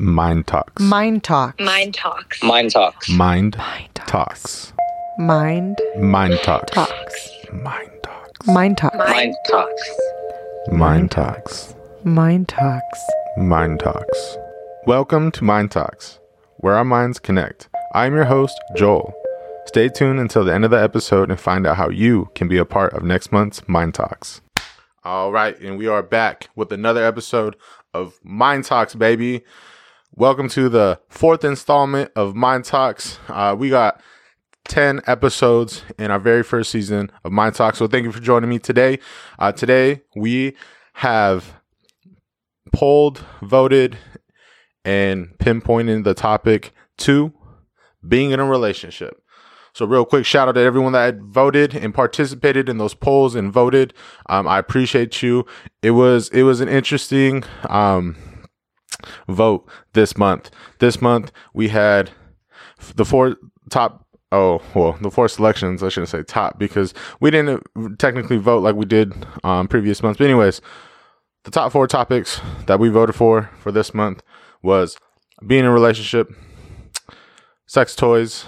Mind Talks. Mind Talks. Mind Talks. Mind Talks. Mind Mind Talks. Mind Mind Talks. Talks. Mind Talks. Mind Talks. Mind Talks. Mind Talks. Mind Talks. Mind Talks. Welcome to Mind Talks, where our minds connect. I'm your host, Joel. Stay tuned until the end of the episode and find out how you can be a part of next month's Mind Talks. All right, and we are back with another episode of Mind Talks, baby. Welcome to the fourth installment of Mind Talks. Uh, we got 10 episodes in our very first season of Mind Talks. So thank you for joining me today. Uh, today, we have polled, voted, and pinpointed the topic to being in a relationship. So, real quick shout out to everyone that voted and participated in those polls and voted. Um, I appreciate you. It was it was an interesting um, vote this month. This month we had the four top. Oh well, the four selections. I shouldn't say top because we didn't technically vote like we did um, previous months. But anyways, the top four topics that we voted for for this month was being in a relationship, sex toys,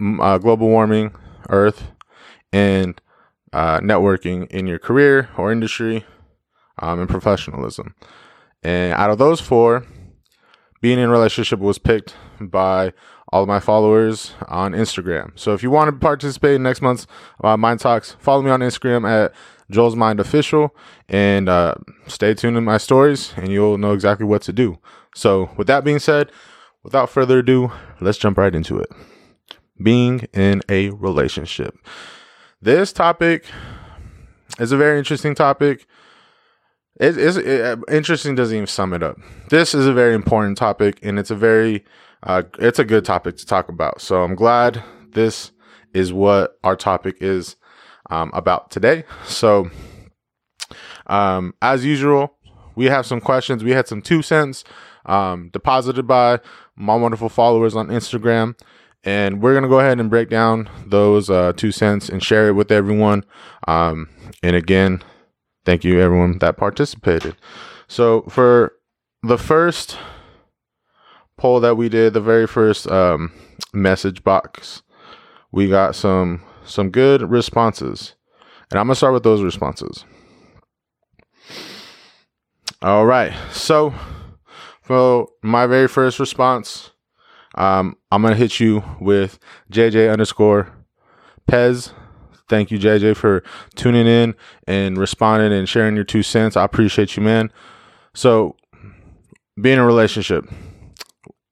uh, global warming, Earth, and uh, networking in your career or industry um, and professionalism. And out of those four, being in relationship was picked by all of my followers on Instagram. So if you want to participate in next month's uh, Mind Talks, follow me on Instagram at Joel's Mind Official and uh, stay tuned in my stories and you'll know exactly what to do. So with that being said, without further ado, let's jump right into it. Being in a relationship. This topic is a very interesting topic. It is it, interesting. Doesn't even sum it up. This is a very important topic, and it's a very, uh, it's a good topic to talk about. So I'm glad this is what our topic is um, about today. So, um, as usual, we have some questions. We had some two cents um, deposited by my wonderful followers on Instagram. And we're to go ahead and break down those uh, two cents and share it with everyone. Um, and again, thank you everyone that participated. So for the first poll that we did, the very first um, message box, we got some some good responses, and I'm gonna start with those responses. All right, so for my very first response, um, I'm gonna hit you with JJ underscore Pez. Thank you, JJ, for tuning in and responding and sharing your two cents. I appreciate you, man. So, being in a relationship.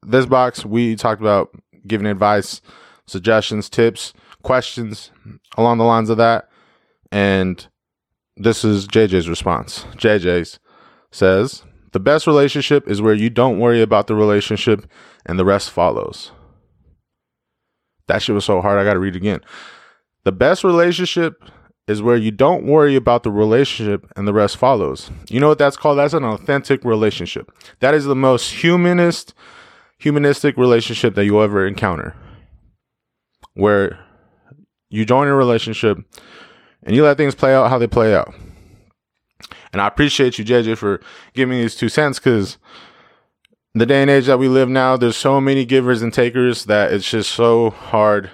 This box, we talked about giving advice, suggestions, tips, questions along the lines of that. And this is JJ's response. JJ's says, The best relationship is where you don't worry about the relationship and the rest follows. That shit was so hard, I gotta read it again. The best relationship is where you don't worry about the relationship and the rest follows. You know what that's called? That's an authentic relationship. That is the most humanist, humanistic relationship that you'll ever encounter. Where you join a relationship and you let things play out how they play out. And I appreciate you, JJ, for giving me these two cents because the day and age that we live now, there's so many givers and takers that it's just so hard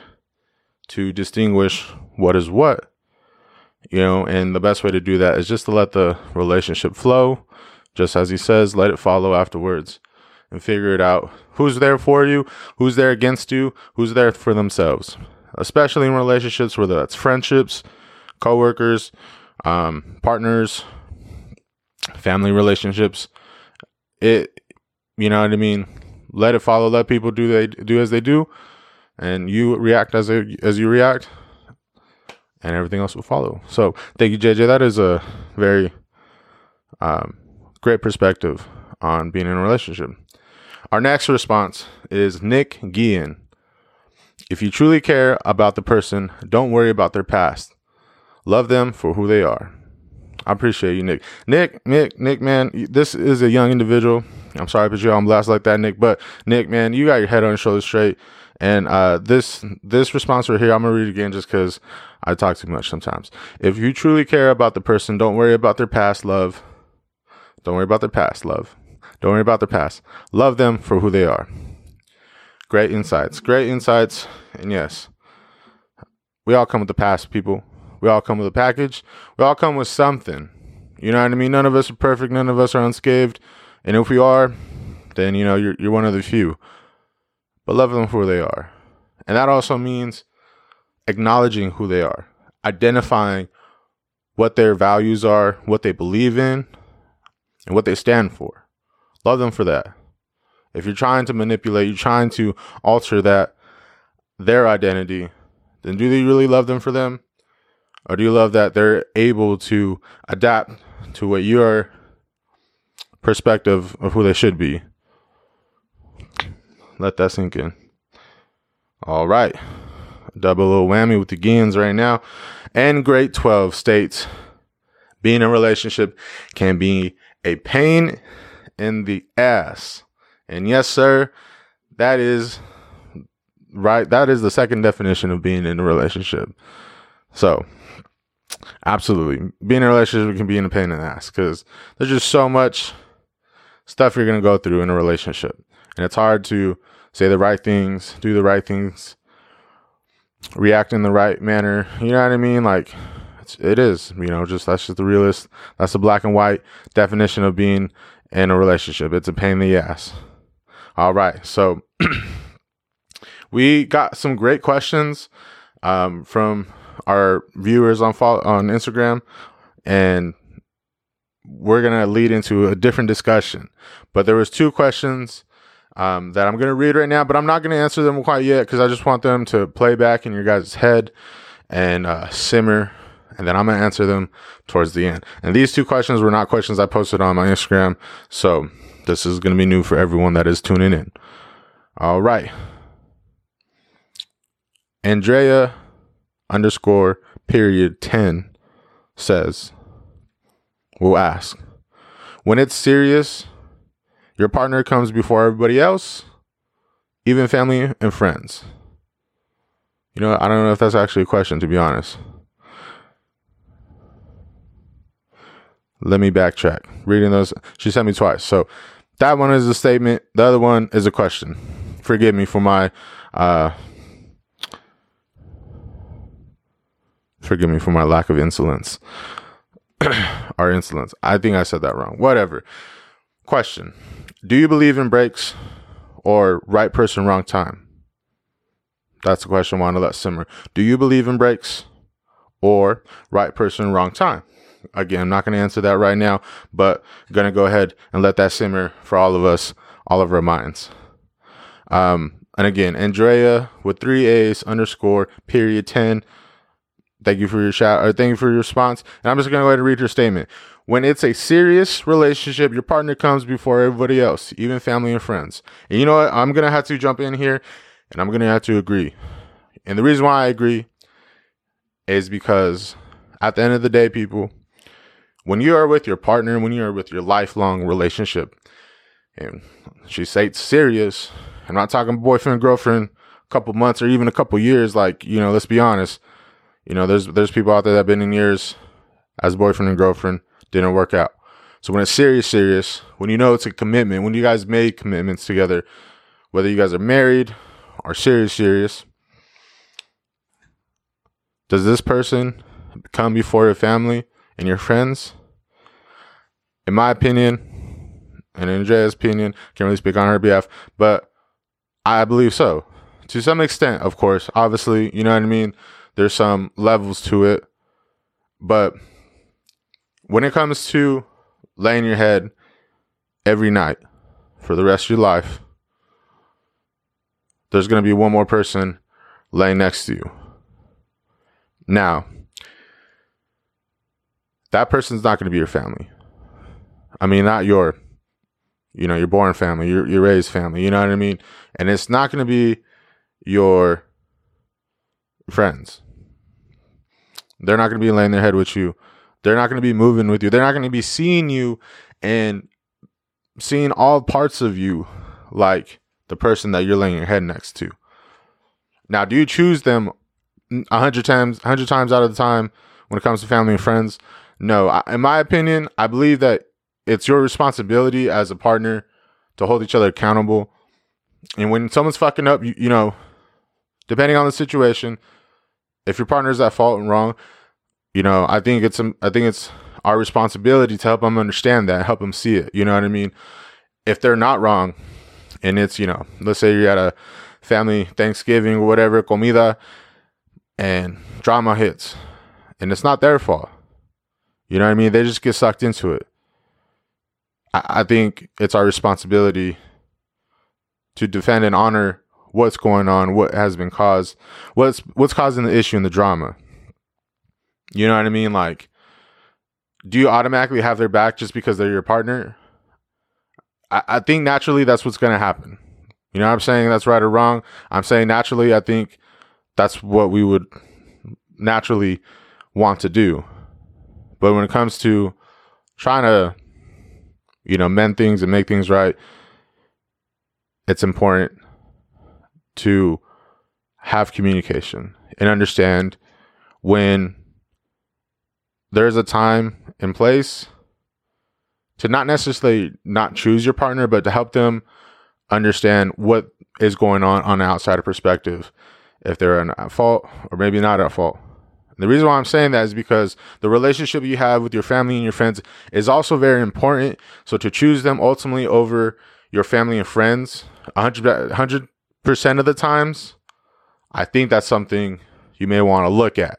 to distinguish what is what. You know, and the best way to do that is just to let the relationship flow, just as he says, let it follow afterwards and figure it out. Who's there for you? Who's there against you? Who's there for themselves? Especially in relationships, whether that's friendships, coworkers, um, partners, family relationships. It, you know what I mean. Let it follow. Let people do they do as they do, and you react as they, as you react, and everything else will follow. So thank you, JJ. That is a very um, great perspective on being in a relationship. Our next response is Nick Guillen. If you truly care about the person, don't worry about their past. Love them for who they are. I appreciate you, Nick. Nick, Nick, Nick, man, this is a young individual. I'm sorry to put you on blast like that, Nick, but Nick, man, you got your head on your shoulders straight. And uh, this this response right here, I'm gonna read again just because I talk too much sometimes. If you truly care about the person, don't worry about their past, love. Don't worry about their past, love. Don't worry about their past. Love them for who they are. Great insights. Great insights. And yes, we all come with the past, people. We all come with a package. We all come with something. You know what I mean? None of us are perfect. None of us are unscathed. And if we are, then you know you're you're one of the few. But love them for who they are. And that also means acknowledging who they are, identifying what their values are, what they believe in, and what they stand for. Love them for that. If you're trying to manipulate, you're trying to alter that their identity, then do you really love them for them? Or do you love that they're able to adapt to what your perspective of who they should be? Let that sink in. All right. Double little whammy with the Gins right now. And grade 12 states being in a relationship can be a pain in the ass. And yes, sir, that is right. That is the second definition of being in a relationship. So, absolutely, being in a relationship can be in a pain in the ass because there's just so much stuff you're going to go through in a relationship. And it's hard to say the right things, do the right things, react in the right manner. You know what I mean? Like, it's, it is, you know, just that's just the realist, that's the black and white definition of being in a relationship. It's a pain in the ass. All right. So we got some great questions um, from our viewers on follow- on Instagram, and we're gonna lead into a different discussion. But there was two questions um, that I'm gonna read right now, but I'm not gonna answer them quite yet because I just want them to play back in your guys' head and uh, simmer, and then I'm gonna answer them towards the end. And these two questions were not questions I posted on my Instagram, so this is gonna be new for everyone that is tuning in. All right. Andrea underscore period 10 says, We'll ask, when it's serious, your partner comes before everybody else, even family and friends. You know, I don't know if that's actually a question, to be honest. Let me backtrack. Reading those, she sent me twice. So that one is a statement. The other one is a question. Forgive me for my uh, Forgive me for my lack of insolence. Our insolence. I think I said that wrong. Whatever. Question Do you believe in breaks or right person, wrong time? That's the question I want to let simmer. Do you believe in breaks or right person, wrong time? Again, I'm not going to answer that right now, but I'm going to go ahead and let that simmer for all of us, all of our minds. Um, and again, Andrea with three A's underscore period 10 Thank you for your shout or thank you for your response. And I'm just gonna go ahead and read your statement. When it's a serious relationship, your partner comes before everybody else, even family and friends. And you know what? I'm gonna have to jump in here and I'm gonna have to agree. And the reason why I agree is because at the end of the day, people, when you are with your partner, when you are with your lifelong relationship, and she states serious, I'm not talking boyfriend, girlfriend, a couple months or even a couple years, like, you know, let's be honest you know, there's there's people out there that have been in years as boyfriend and girlfriend, didn't work out. So when it's serious, serious, when you know it's a commitment, when you guys made commitments together, whether you guys are married or serious, serious, does this person come before your family and your friends? In my opinion, and in Andrea's opinion, can't really speak on her behalf, but I believe so. To some extent, of course. Obviously, you know what I mean? There's some levels to it. But when it comes to laying your head every night for the rest of your life, there's going to be one more person laying next to you. Now, that person's not going to be your family. I mean, not your, you know, your born family, your your raised family. You know what I mean? And it's not going to be your friends. They're not going to be laying their head with you. They're not going to be moving with you. They're not going to be seeing you and seeing all parts of you like the person that you're laying your head next to. Now, do you choose them a hundred times, a hundred times out of the time when it comes to family and friends? No. In my opinion, I believe that it's your responsibility as a partner to hold each other accountable. And when someone's fucking up, you, you know, depending on the situation, if your partner's at fault and wrong, you know, I think it's um, I think it's our responsibility to help them understand that, help them see it. You know what I mean? If they're not wrong, and it's you know, let's say you're at a family Thanksgiving or whatever, comida, and drama hits, and it's not their fault. You know what I mean? They just get sucked into it. I, I think it's our responsibility to defend and honor what's going on, what has been caused, what's what's causing the issue and the drama. You know what I mean? Like, do you automatically have their back just because they're your partner? I, I think naturally that's what's gonna happen. You know what I'm saying? That's right or wrong. I'm saying naturally, I think that's what we would naturally want to do. But when it comes to trying to, you know, mend things and make things right, it's important to have communication and understand when there's a time and place to not necessarily not choose your partner, but to help them understand what is going on on an outsider perspective, if they're at fault or maybe not at fault. The reason why I'm saying that is because the relationship you have with your family and your friends is also very important. So to choose them ultimately over your family and friends 100 percent of the times, I think that's something you may want to look at.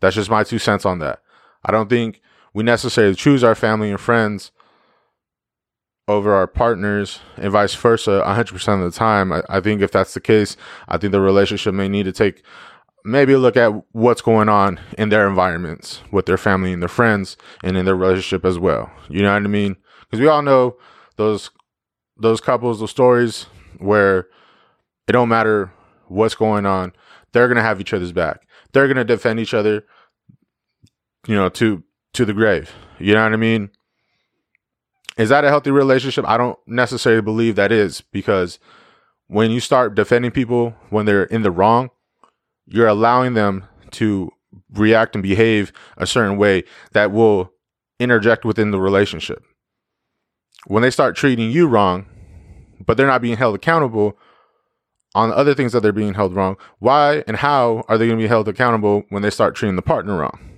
That's just my two cents on that. I don't think we necessarily choose our family and friends over our partners and vice versa 100% of the time. I, I, think if that's the case, I think the relationship may need to take maybe a look at what's going on in their environments with their family and their friends and in their relationship as well. You know what I mean? Because we all know those those couples, those stories where it don't matter what's going on, they're gonna have each other's back. They're gonna defend each other, you know, to to the grave. You know what I mean? Is that a healthy relationship? I don't necessarily believe that is because when you start defending people when they're in the wrong, you're allowing them to react and behave a certain way that will interject within the relationship. When they start treating you wrong, but they're not being held accountable on the other things that they're being held wrong, why and how are they going to be held accountable when they start treating the partner wrong?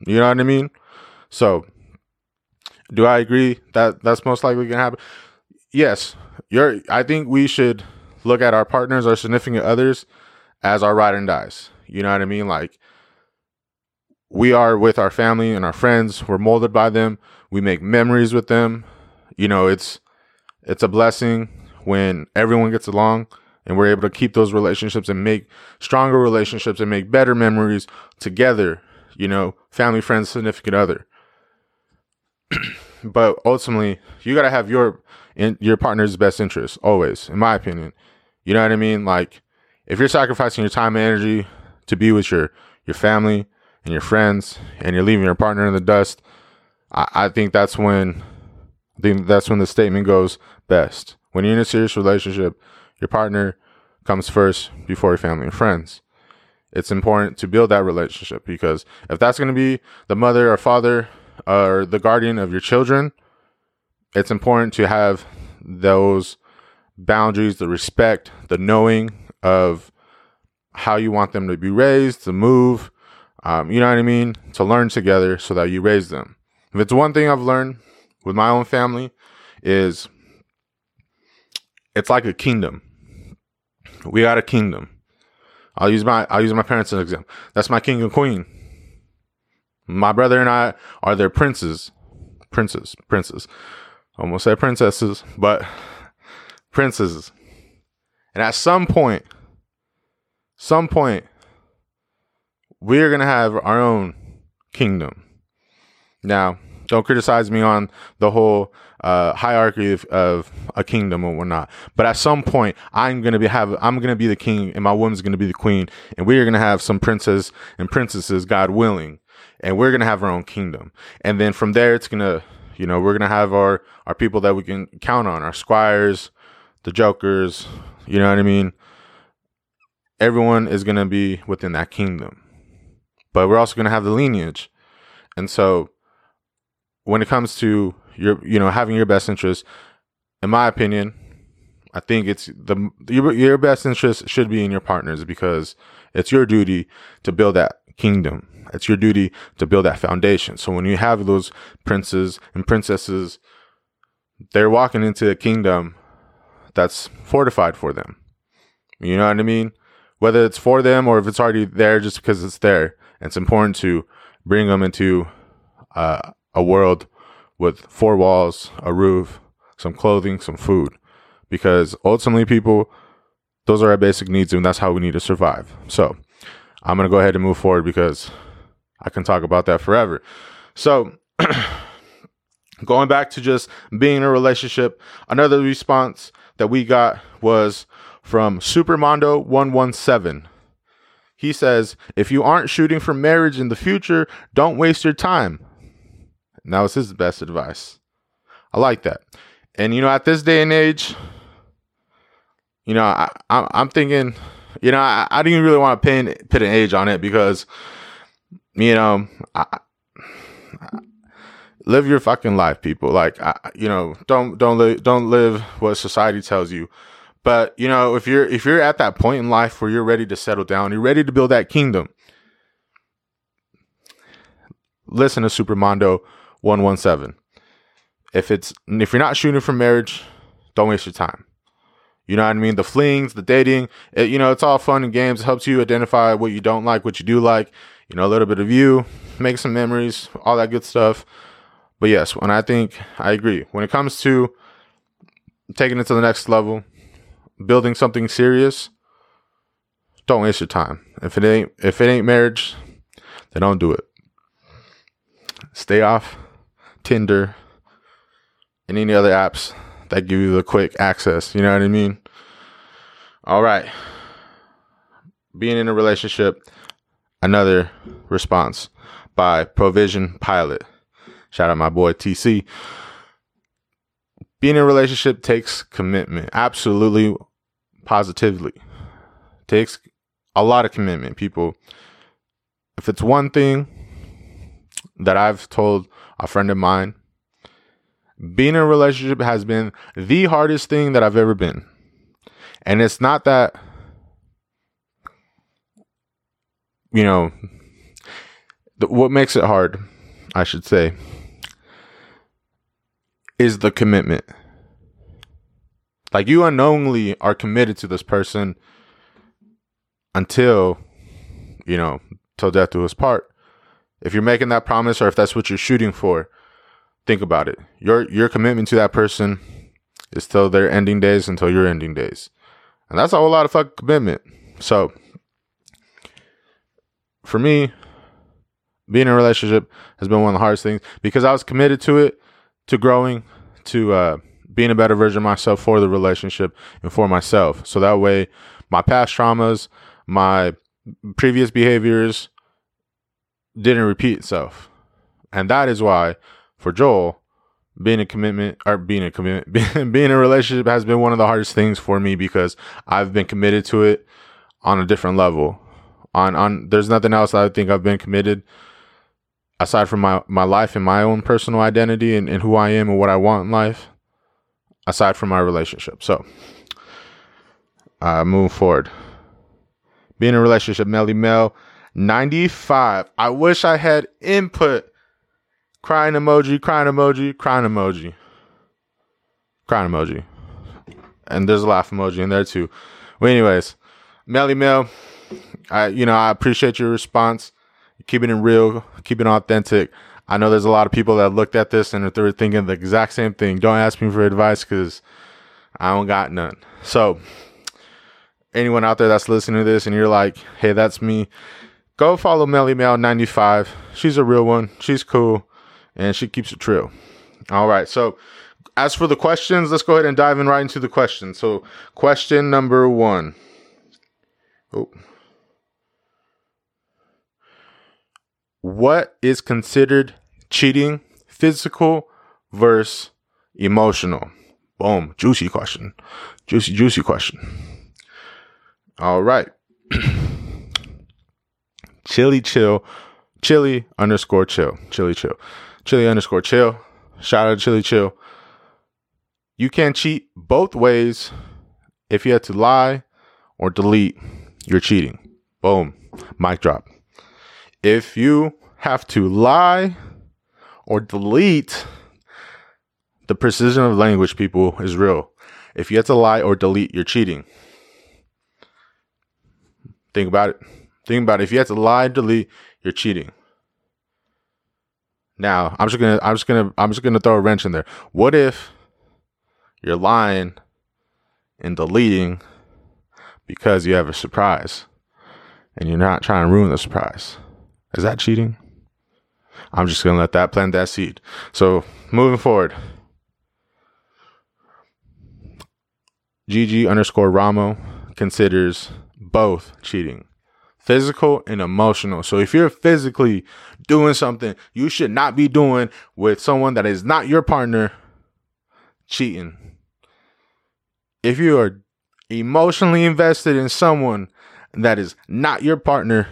You know what I mean? So, do I agree that that's most likely going to happen? Yes. You're I think we should look at our partners, our significant others as our ride and dies. You know what I mean? Like we are with our family and our friends. We're molded by them. We make memories with them. You know, it's it's a blessing when everyone gets along and we're able to keep those relationships and make stronger relationships and make better memories together, you know, family, friends, significant other. but ultimately, you got to have your in your partner's best interest always, in my opinion. You know what I mean? Like if you're sacrificing your time and energy to be with your your family and your friends and you're leaving your partner in the dust, I, I think that's when I think that's when the statement goes best. When you're in a serious relationship, your partner comes first before your family and friends. It's important to build that relationship because if that's going to be the mother or father or the guardian of your children, it's important to have those boundaries, the respect, the knowing of how you want them to be raised, to move, um, you know what I mean? To learn together so that you raise them. If it's one thing I've learned with my own family is it's like a kingdom. We got a kingdom. I'll use my I'll use my parents as an example. That's my king and queen. My brother and I are their princes. Princes. Princes. Almost said princesses, but princesses. And at some point, some point, we're to have our own kingdom. Now, don't criticize me on the whole uh, hierarchy of, of, a kingdom or whatnot. But at some point, I'm gonna be have I'm gonna be the king, and my woman's gonna be the queen, and we're gonna have some princes and princesses, God willing, and we're gonna have our own kingdom. And then from there, it's gonna, you know, we're gonna have our our people that we can count on, our squires, the jokers. You know what I mean? everyone is to be within that kingdom. But we're also to have the lineage. And so when it comes to your you know having your best interest. In my opinion, I think it's the your, your best interest should be in your partners because it's your duty to build that kingdom. It's your duty to build that foundation. So when you have those princes and princesses, they're walking into a kingdom that's fortified for them. You know what I mean? Whether it's for them or if it's already there just because it's there. It's important to bring them into uh, a world with four walls, a roof, some clothing, some food. Because ultimately, people, those are our basic needs, and that's how we need to survive. So, I'm going to go ahead and move forward because I can talk about that forever. So, going back to just being in a relationship, another response that we got was from Supermondo117. He says, if you aren't shooting for marriage in the future, don't waste your time. And that was his best advice. I like that. And, you know, at this day and age, you know, I, I, am thinking, you know, I, I didn't really want to pin, put an age on it because, you know, I, live your fucking life, people. Like, you know, don't don't live don't live what society tells you. But you know, if you're if you're at that point in life where you're ready to settle down, you're ready to build that kingdom. Listen to Supermondo one one seven. If it's if you're not shooting for marriage, don't waste your time. You know what I mean? The flings, the dating, it, you know, it's all fun and games. It helps you identify what you don't like, what you do like. You know, a little bit of you, make some memories, all that good stuff. But yes, when I think I agree. When it comes to taking it to the next level, building something serious, don't waste your time. If it ain't if it ain't marriage, then don't do it. Stay off Tinder and any other apps that give you the quick access. You know what I mean? All right. Being in a relationship, another response by Provision Pilot. Shout out my boy TC being in a relationship takes commitment. Absolutely, positively. Takes a lot of commitment, people. If it's one thing that I've told a friend of mine, being in a relationship has been the hardest thing that I've ever been. And it's not that, you know, what makes it hard, I should say, is the commitment. Like you unknowingly are committed to this person until, you know, till death do us part. If you're making that promise or if that's what you're shooting for, think about it. Your your commitment to that person is till their ending days until your ending days. And that's a whole lot of fucking commitment. So for me, being in a relationship has been one of the hardest things because I was committed to it to growing, to uh, being a better version of myself for the relationship and for myself. So that way, my past traumas, my previous behaviors didn't repeat itself. And that is why, for Joel, being a commitment or being a commitment, being in a relationship has been one of the hardest things for me because I've been committed to it on a different level. On on, there's nothing else I think I've been committed aside from my, my life and my own personal identity and, and who I am and what I want in life, aside from my relationship. So, uh, moving forward. Being in a relationship, Melly Mel, 95. I wish I had input. Crying emoji, crying emoji, crying emoji. Crying emoji. And there's a laugh emoji in there too. Well, anyways, Melly Mel, I you know, I appreciate your response keeping it real, keeping it authentic. I know there's a lot of people that looked at this and they're thinking the exact same thing. Don't ask me for advice because I don't got none. So, anyone out there that's listening to this and you're like, hey, that's me, go follow Melly Mel 95. She's a real one. She's cool and she keeps it true. All right. So, as for the questions, let's go ahead and dive in right into the questions. So, question number one. Oh, what is considered cheating, physical versus emotional? Boom, juicy question. Juicy, juicy question. All right. chili chill, chili underscore chill, chili chill, chili underscore chill. Shout out to Chili Chill. You can cheat both ways. If you had to lie or delete, you're cheating. Boom. Mic drop. If you have to lie or delete, the precision of language, people, is real. If you have to lie or delete, you're cheating. Think about it. Think about it. If you have to lie, delete, you're cheating. Now, I'm just gonna, I'm just gonna, I'm just gonna throw a wrench in there. What if you're lying and deleting because you have a surprise and you're not trying to ruin the surprise? Is that cheating? I'm just gonna let that plant that seed. So moving forward. GG underscore Ramo considers both cheating physical and emotional. So if you're physically doing something you should not be doing with someone that is not your partner, cheating. If you are emotionally invested in someone that is not your partner,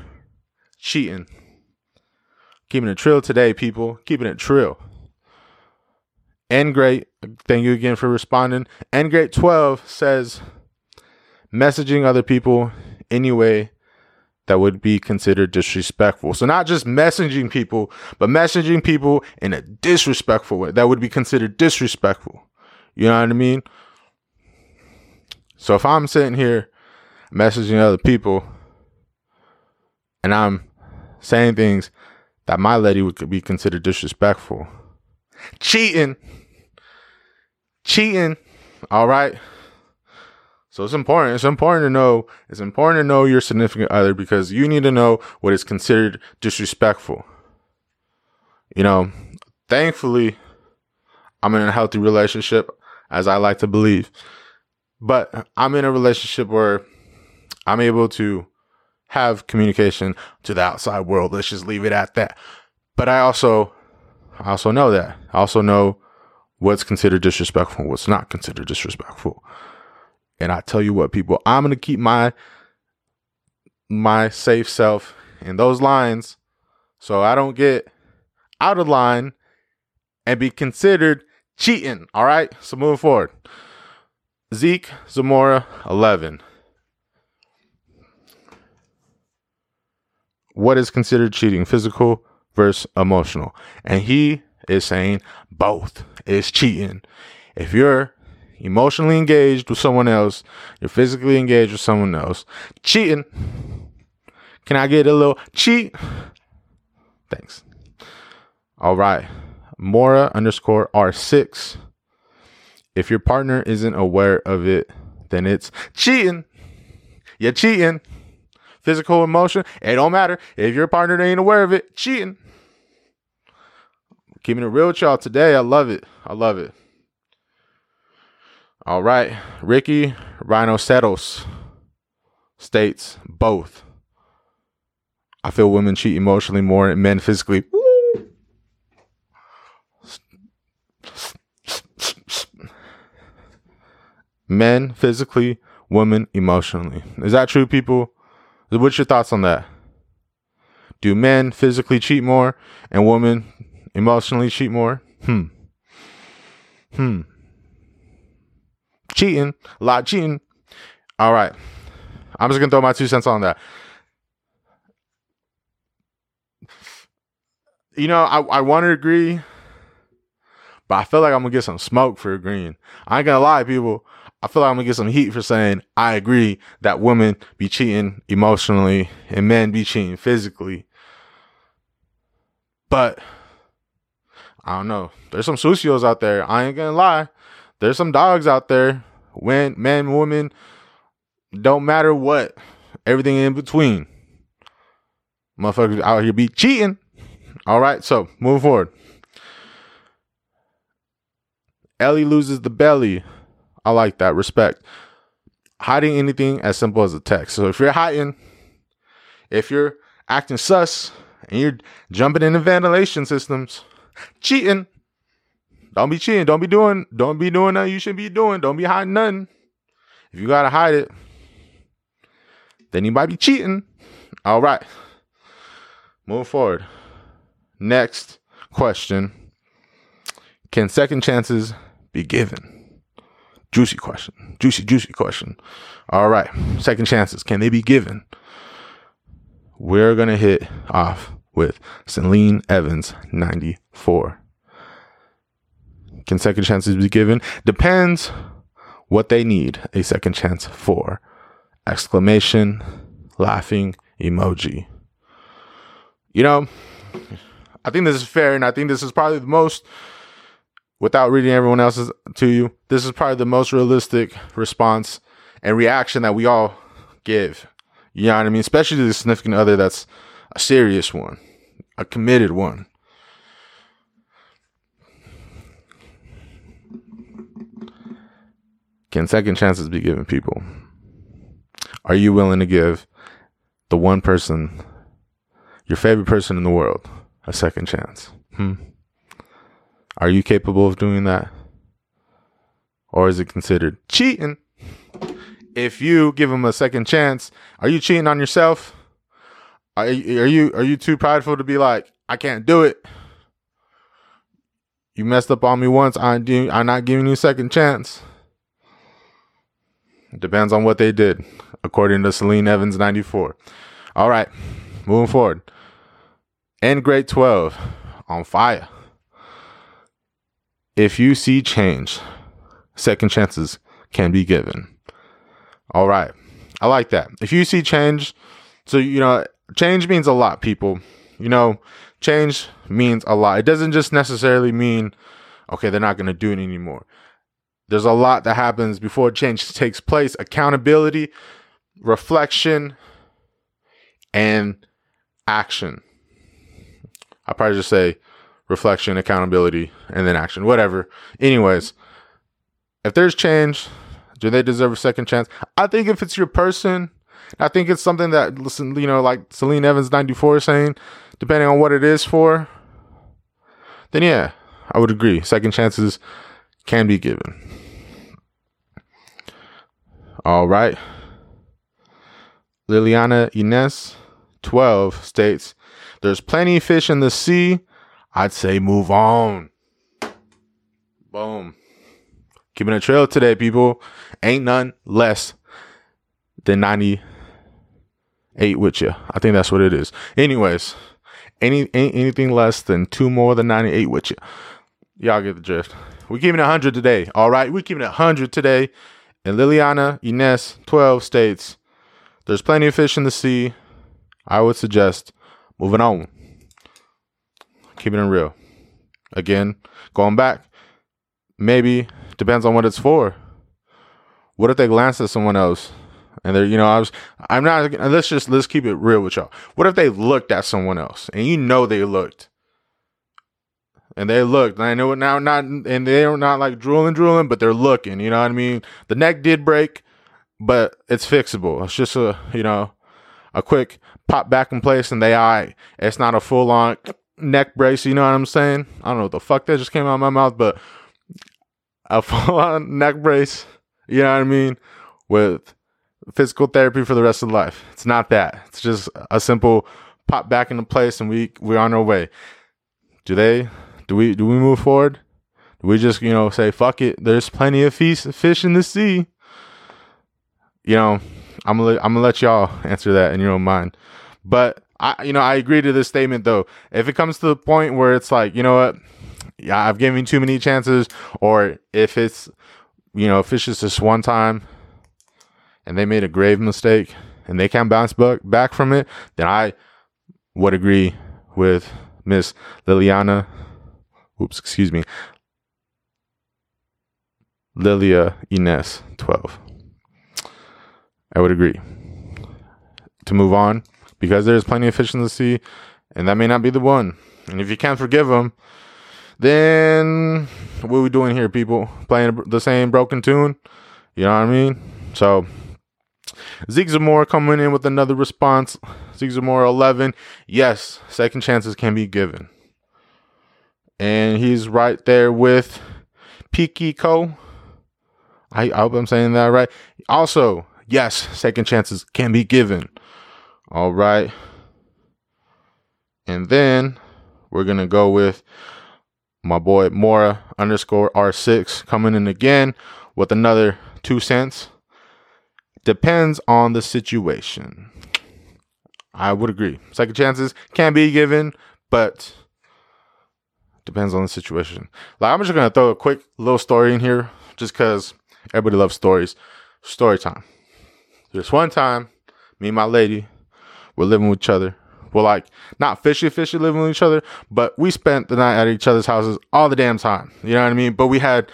cheating. Keeping it trill today, people. Keeping it trill. And great. Thank you again for responding. And great 12 says messaging other people anyway that would be considered disrespectful. So not just messaging people, but messaging people in a disrespectful way that would be considered disrespectful. You know what I mean? So if I'm sitting here messaging other people and I'm saying things that my lady would be considered disrespectful, cheating, cheating, all right? So it's important. It's important to know. It's important to know your significant other because you need to know what is considered disrespectful. You know, thankfully, I'm in a healthy relationship, as I like to believe. But I'm in a relationship where I'm able to have communication to the outside world. Let's just leave it at that. But I also, I also know that. I also know what's considered disrespectful, what's not considered disrespectful. And I tell you what, people, I'm gonna keep my my safe self in those lines so I don't get out of line and be considered cheating. All right. So moving forward. Zeke Zamora 11. What is considered cheating? Physical versus emotional. And he is saying both is cheating. If you're emotionally engaged with someone else, you're physically engaged with someone else, cheating. Can I get a little cheat? Thanks. All right. Mora underscore R6. If your partner isn't aware of it, then it's cheating. You're cheating. Physical emotion, it don't matter. If your partner ain't aware of it, cheating. Keeping it real with y'all today. I love it. I love it. All right. Ricky Rhinoceros states both. I feel women cheat emotionally more than men physically. Men physically, women emotionally. Is that true, people? What's your thoughts on that? Do men physically cheat more and women emotionally cheat more? Hmm. Hmm cheating, a lot cheating. All right. I'm just gonna throw my two cents on that. You know, I, I want to agree, but I feel like I'm gonna get some smoke for agreeing. I ain't gonna lie, people. I feel like I'm gonna get some heat for saying I agree that women be cheating emotionally and men be cheating physically. But I don't know. There's some sucios out there. I ain't gonna lie there's some dogs out there, when men, women, don't matter what, everything in between. Motherfuckers out here be cheating. All right, so moving forward. Ellie loses the belly. I like that. Respect. Hiding anything as simple as a text. So if you're hiding, if you're acting sus and you're jumping into ventilation systems, cheating, don't be cheating. Don't be doing. Don't be doing nothing you should be doing. Don't be hiding nothing. If you gotta hide it, then you might be cheating. All right. Move forward. Next question. Can second chances be given? Juicy question. Juicy, juicy question. All right. Second chances. Can they be given? We're to hit off with Celine Evans 94. Can second chances be given? Depends what they need a second chance for. Exclamation, laughing emoji. You know, I think this is fair, and I think this is probably the most, without reading everyone else's to you, this is probably the most realistic response and reaction that we all give. You know what I mean? Especially to the significant other that's a serious one, a committed one. Can second chances be given people? Are you willing to give the one person, your favorite person in the world, a second chance? Hmm? Are you capable of doing that? Or is it considered cheating? If you give them a second chance, are you cheating on yourself? Are you, are you are you too prideful to be like, I can't do it? You messed up on me once. I'm I'm not giving you a second chance. Depends on what they did, according to Celine Evans 94. All right, moving forward. In grade 12, on fire. If you see change, second chances can be given. All right, I like that. If you see change, so, you know, change means a lot, people. You know, change means a lot. It doesn't just necessarily mean, okay, they're not going to do it anymore. There's a lot that happens before change takes place accountability, reflection, and action. I probably just say reflection, accountability, and then action, whatever. Anyways, if there's change, do they deserve a second chance? I think if it's your person, I think it's something that, listen, you know, like Celine Evans 94 saying, depending on what it is for, then yeah, I would agree. Second chances can be given. All right. Liliana Ines, 12, states, There's plenty fish in the sea. I'd say move on. Boom. Keeping a trail today, people. Ain't none less than 98 with you. I think that's what it is. Anyways, any, any anything less than two more than 98 with you. Y'all get the drift. We're keeping it 100 today. All right. We're keeping it 100 today. And Liliana Ines, 12, states, There's plenty of fish in the sea. I would suggest moving on. Keeping it real. Again, going back, maybe depends on what it's for. What if they glance at someone else and they're, you know, I was, I'm not, let's just, let's keep it real with y'all. What if they looked at someone else and you know they looked and they looked. And I know now, not and they're not like drooling, drooling, but they're looking. You know what I mean? The neck did break, but it's fixable. It's just a you know a quick pop back in place, and they eye. It's not a full on neck brace. You know what I'm saying? I don't know what the fuck that just came out of my mouth, but a full on neck brace. You know what I mean? With physical therapy for the rest of life. It's not that. It's just a simple pop back into place, and we we're on our way. Do they do we do we move forward? Do we just you know say fuck it? There's plenty of fish in the sea. You know, I'm gonna I'm gonna let y'all answer that in your own mind. But I you know I agree to this statement though. If it comes to the point where it's like you know what, yeah I've given you too many chances, or if it's you know if it's just one time, and they made a grave mistake and they can't bounce back back from it, then I would agree with Miss Liliana oops, excuse me, Lilia Ines, 12. I would agree. To move on, because there's plenty of fish in the sea, and that may not be the one. And if you can't forgive them, then what are we doing here, people? Playing the same broken tune? You know what I mean? So, Zeke Zamora coming in with another response. Zeke Zamora 11. Yes, second chances can be given and he's right there with Piki Ko. I, I hope I'm saying that right. Also, yes, second chances can be given. All right. And then we're going to go with my boy Mora underscore R6 coming in again with another two cents. Depends on the situation. I would agree. Second chances can be given, but depends on the situation. Like I'm just gonna throw a quick little story in here, just because everybody loves stories. Story time. This one time, me and my lady were living with each other. We're like not fishy fishy living with each other, but we spent the night at each other's houses all the damn time. You know what I mean? But we had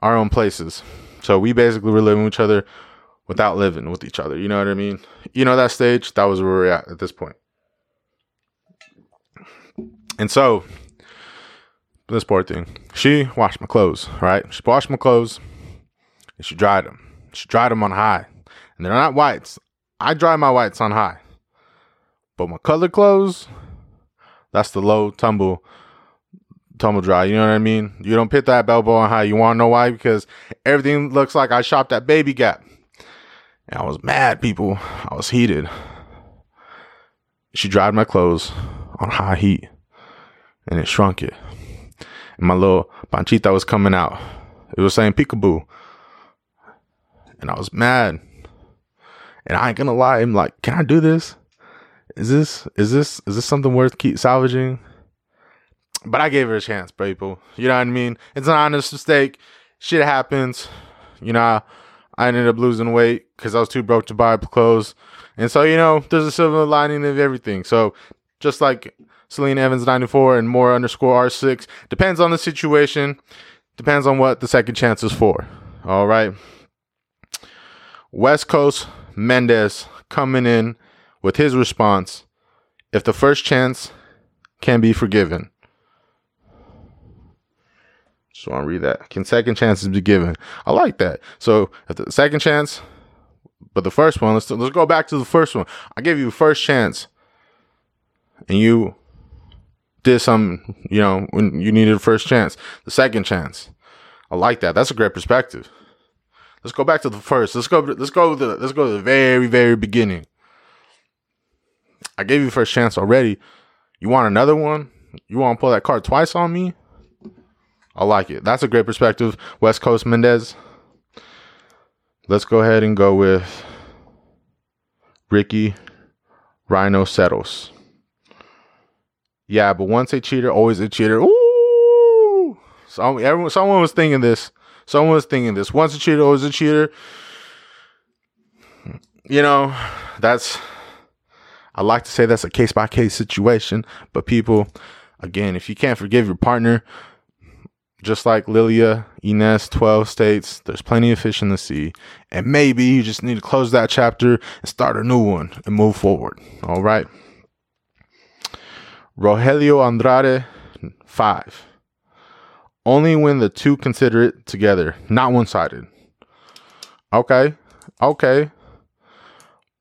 our own places. So we basically were living with each other without living with each other. You know what I mean? You know that stage? That was where we're at at this point. And so this poor thing, she washed my clothes, right? She washed my clothes and she dried them. She dried them on high. And they're not whites. I dry my whites on high. But my colored clothes, that's the low tumble tumble dry. You know what I mean? You don't put that elbow on high. You want to know why? Because everything looks like I shopped at Baby Gap. And I was mad, people. I was heated. She dried my clothes on high heat and it shrunk it. My little panchita was coming out. It was saying peekaboo. And I was mad. And I ain't gonna lie, I'm like, can I do this? Is this is this is this something worth keep salvaging? But I gave her a chance, people. You know what I mean? It's an honest mistake. Shit happens. You know, I ended up losing weight because I was too broke to buy clothes. And so, you know, there's a silver lining of everything. So just like Celine Evans 94 and more underscore R6, depends on the situation, depends on what the second chance is for. All right. West Coast Mendez coming in with his response if the first chance can be forgiven. Just want to read that. Can second chances be given? I like that. So if the second chance, but the first one, let's let's go back to the first one. I gave you first chance, and you did some, you know, when you needed a first chance. The second chance, I like that. That's a great perspective. Let's go back to the first. Let's go. Let's go. To the, let's go to the very, very beginning. I gave you first chance already. You want another one? You want to pull that card twice on me? I like it. That's a great perspective. West Coast Mendez. Let's go ahead and go with Ricky Rhino Settles. Yeah, but once a cheater, always a cheater. Ooh! So everyone, someone was thinking this. Someone was thinking this. Once a cheater, always a cheater. You know, that's I like to say that's a case by case situation, but people, again, if you can't forgive your partner, just like Lilia Ines 12 states, there's plenty of fish in the sea. And maybe you just need to close that chapter and start a new one and move forward. All right. Rogelio Andrade 5. Only when the two consider it together, not one sided. Okay. Okay.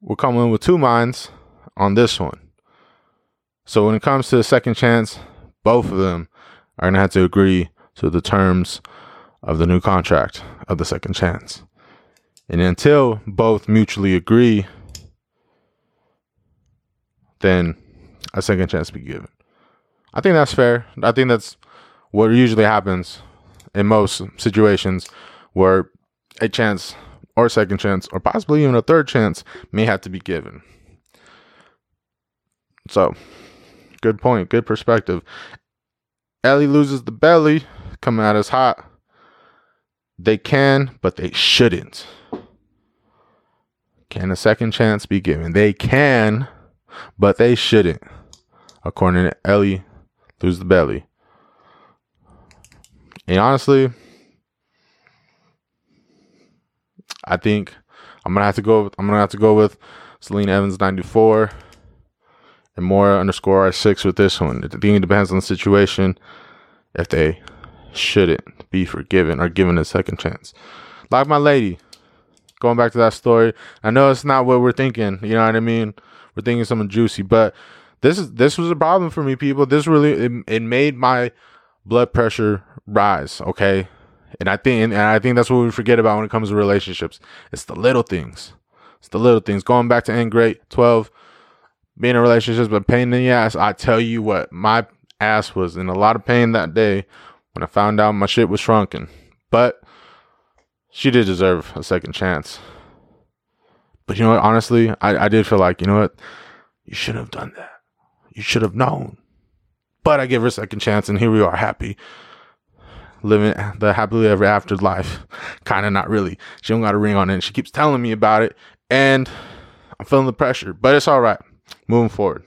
We're coming with two minds on this one. So when it comes to the second chance, both of them are going to have to agree to the terms of the new contract of the second chance. And until both mutually agree, then a second chance be given. I think that's fair. I think that's what usually happens in most situations where a chance or a second chance or possibly even a third chance may have to be given. So, good point, good perspective. Ellie loses the belly, coming out as hot. They can, but they shouldn't. Can a second chance be given? They can, but they shouldn't. According to Ellie, lose the belly. And honestly, I think I'm gonna have to go. I'm gonna have to go with Celine Evans 94 and more underscore R6 with this one. I think it depends on the situation if they shouldn't be forgiven or given a second chance. Like my lady, going back to that story, I know it's not what we're thinking. You know what I mean? We're thinking something juicy, but this is this was a problem for me, people. This really it, it made my blood pressure rise. Okay, and I think and I think that's what we forget about when it comes to relationships. It's the little things. It's the little things. Going back to end great twelve being in relationships, but pain in the ass. I tell you what, my ass was in a lot of pain that day when I found out my shit was shrunken. But she did deserve a second chance. But you know what? Honestly, I, I did feel like, you know what? You shouldn't have done that. You should have known. But I gave her a second chance, and here we are, happy. Living the happily ever after life. Kind of not really. She don't got a ring on it, and she keeps telling me about it. And I'm feeling the pressure, but it's all right. Moving forward.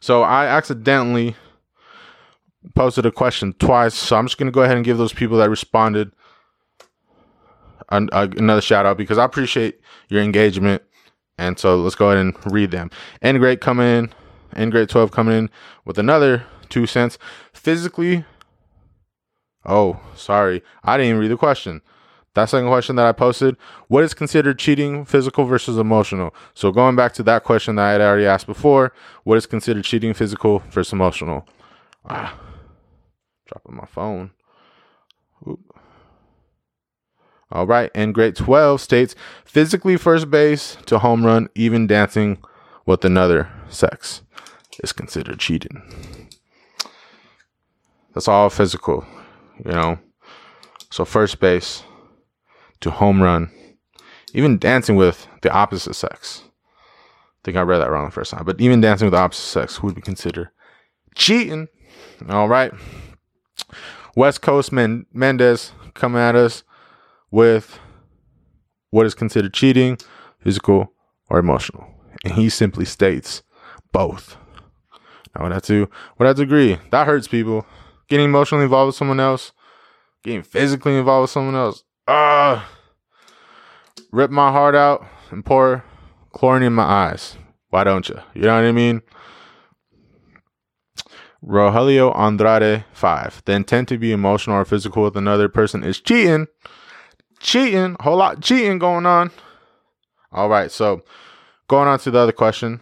So I accidentally posted a question twice. So I'm just going to go ahead and give those people that responded an, uh, another shout out because I appreciate your engagement. And so let's go ahead and read them. N Great coming in, N grade 12 coming in with another two cents. Physically, oh, sorry, I didn't even read the question. That second question that I posted, what is considered cheating, physical versus emotional? So going back to that question that I had already asked before, what is considered cheating, physical versus emotional? Ah, dropping my phone. Oop. All right, and grade 12 states physically first base to home run, even dancing with another sex is considered cheating. That's all physical, you know. So first base to home run, even dancing with the opposite sex. I think I read that wrong the first time, but even dancing with the opposite sex would be considered cheating. All right. West Coast Men- Mendez coming at us with what is considered cheating, physical or emotional. And he simply states both. Now, would have to, would have to agree. That hurts people. Getting emotionally involved with someone else, getting physically involved with someone else. Ah, rip my heart out and pour chlorine in my eyes. Why don't you? You know what I mean? Rogelio Andrade 5. The intent to be emotional or physical with another person is cheating. Cheating. Whole lot cheating going on. All right. So going on to the other question.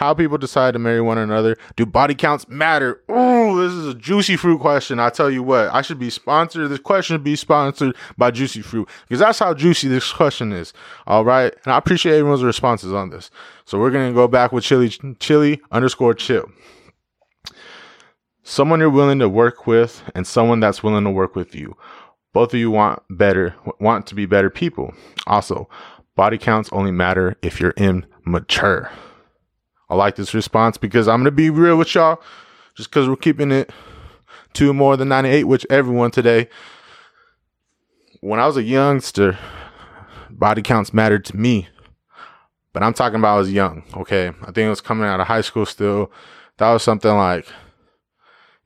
How people decide to marry one another. Do body counts matter? Ooh, this is a juicy fruit question. I tell you what, I should be sponsored. This question should be sponsored by Juicy Fruit because that's how juicy this question is. All right. And I appreciate everyone's responses on this. So we're going to go back with chili, chili underscore chill someone you're willing to work with and someone that's willing to work with you. Both of you want better, want to be better people. Also, body counts only matter if you're immature. I like this response because I'm to be real with y'all just because we're keeping it to more than 98, which everyone today. When I was a youngster, body counts mattered to me. But I'm talking about I was young, okay? I think it was coming out of high school still. That was something like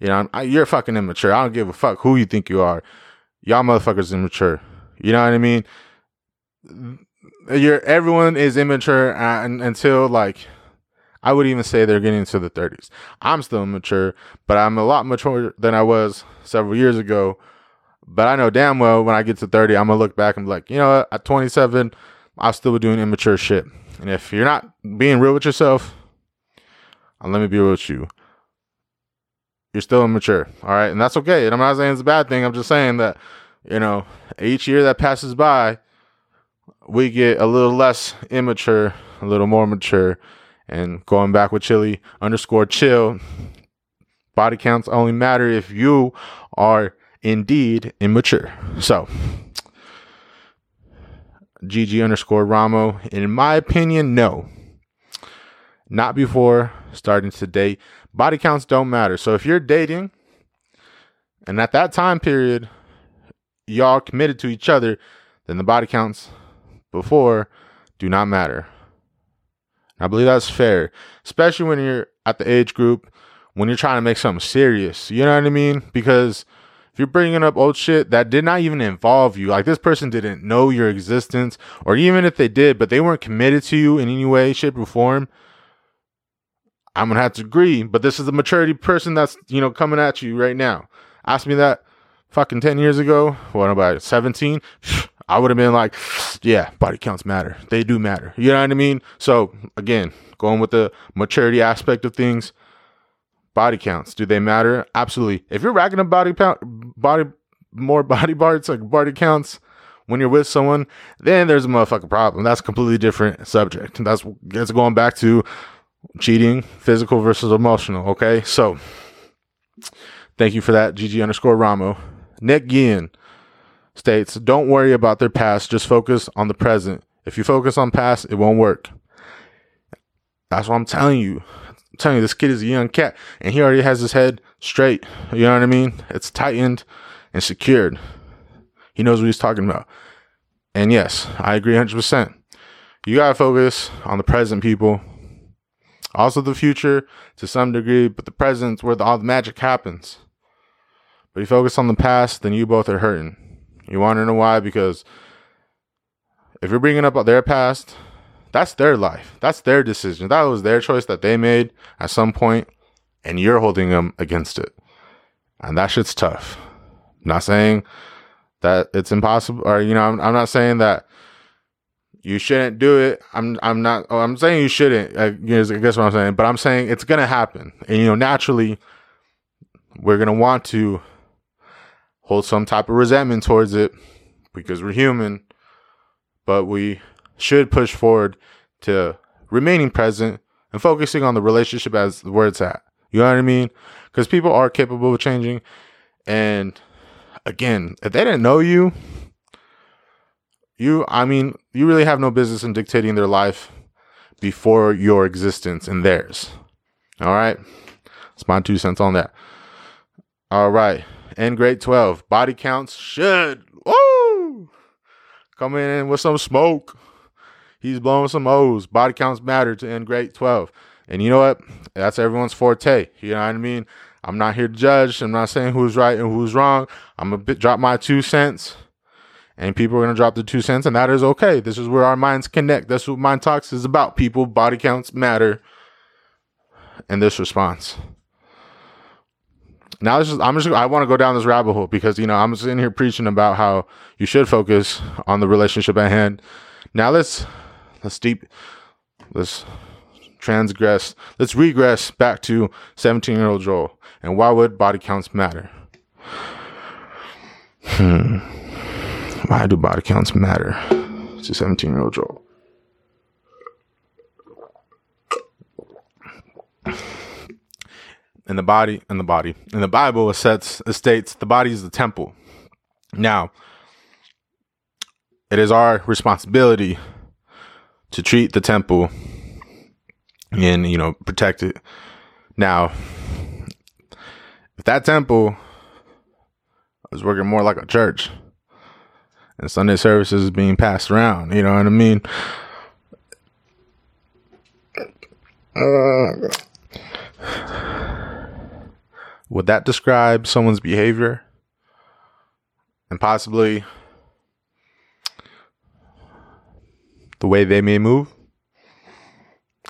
you know, I, you're fucking immature. I don't give a fuck who you think you are. Y'all motherfuckers immature. You know what I mean? You're everyone is immature uh, and, until like I would even say they're getting into the 30s. I'm still immature, but I'm a lot mature than I was several years ago. But I know damn well when I get to 30, I'm gonna look back and be like, you know what? At 27, I'll still be doing immature shit. And if you're not being real with yourself, uh, let me be real with you you're still immature. All right. And that's okay. And I'm not saying it's a bad thing. I'm just saying that, you know, each year that passes by, we get a little less immature, a little more mature. And going back with chili underscore chill, body counts only matter if you are indeed immature. So, GG underscore Ramo, in my opinion, no. Not before starting to date body counts don't matter. So if you're dating and at that time period y'all committed to each other, then the body counts before do not matter. I believe that's fair, especially when you're at the age group when you're trying to make something serious. You know what I mean? Because if you're bringing up old shit that did not even involve you, like this person didn't know your existence, or even if they did, but they weren't committed to you in any way, shape, or form, I'm gonna have to agree, but this is a maturity person that's you know coming at you right now. Ask me that fucking ten years ago. What about seventeen? I would have been like, yeah, body counts matter. They do matter. You know what I mean? So again, going with the maturity aspect of things, body counts do they matter? Absolutely. If you're racking up body count, body more body parts like body counts when you're with someone, then there's a motherfucking problem. That's a completely different subject. That's that's going back to cheating, physical versus emotional. Okay. So Thank you for that, GG underscore Ramo. Nick Guillen states, Don't worry about their past, just focus on the present. If you focus on past, it won't work. That's what I'm telling you. I'm telling you, this kid is a young cat, and he already has his head straight. You know what I mean? It's tightened and secured. He knows what he's talking about. And yes, I agree 100%. You got to focus on the present, people. Also, the future to some degree, but the present's where the, all the magic happens. But if you focus on the past, then you both are hurting. You want to know why? Because if you're bringing up their past, that's their life. That's their decision. That was their choice that they made at some point, and you're holding them against it. And that shit's tough. I'm not saying that it's impossible, or you know, I'm, I'm not saying that you shouldn't do it. I'm I'm not. Oh, I'm saying you shouldn't. I I guess what I'm saying, but I'm saying it's gonna happen, and you know, naturally, we're gonna want to hold some type of resentment towards it because we're human, but we should push forward to remaining present and focusing on the relationship as where it's at. You know what I mean? Because people are capable of changing, and again, if they didn't know you, you, I mean, you really have no business in dictating their life before your existence and theirs. All right. That's my two cents on that. All right. And grade 12, body counts should, woo, come in with some smoke. He's blowing some O's. Body counts matter to end grade 12. And you know what? That's everyone's forte. You know what I mean? I'm not here to judge. I'm not saying who's right and who's wrong. I'm a bit drop my two cents and people are going to drop the two cents, and that is okay. This is where our minds connect. That's what Mind Talks is about. People, body counts matter, and this response. Now, this is, I'm just, I want to go down this rabbit hole because, you know, I'm sitting here preaching about how you should focus on the relationship at hand. Now, let's, let's deep, let's transgress, let's regress back to 17 year old Joel. And why would body counts matter? Hmm. Why do body counts matter to 17 year old Joel? In the body, in the body, in the Bible, it, sets, it states the body is the temple. Now, it is our responsibility to treat the temple and, you know, protect it. Now, if that temple was working more like a church, and Sunday services being passed around. You know what I mean? Uh, would that describe someone's behavior and possibly the way they may move?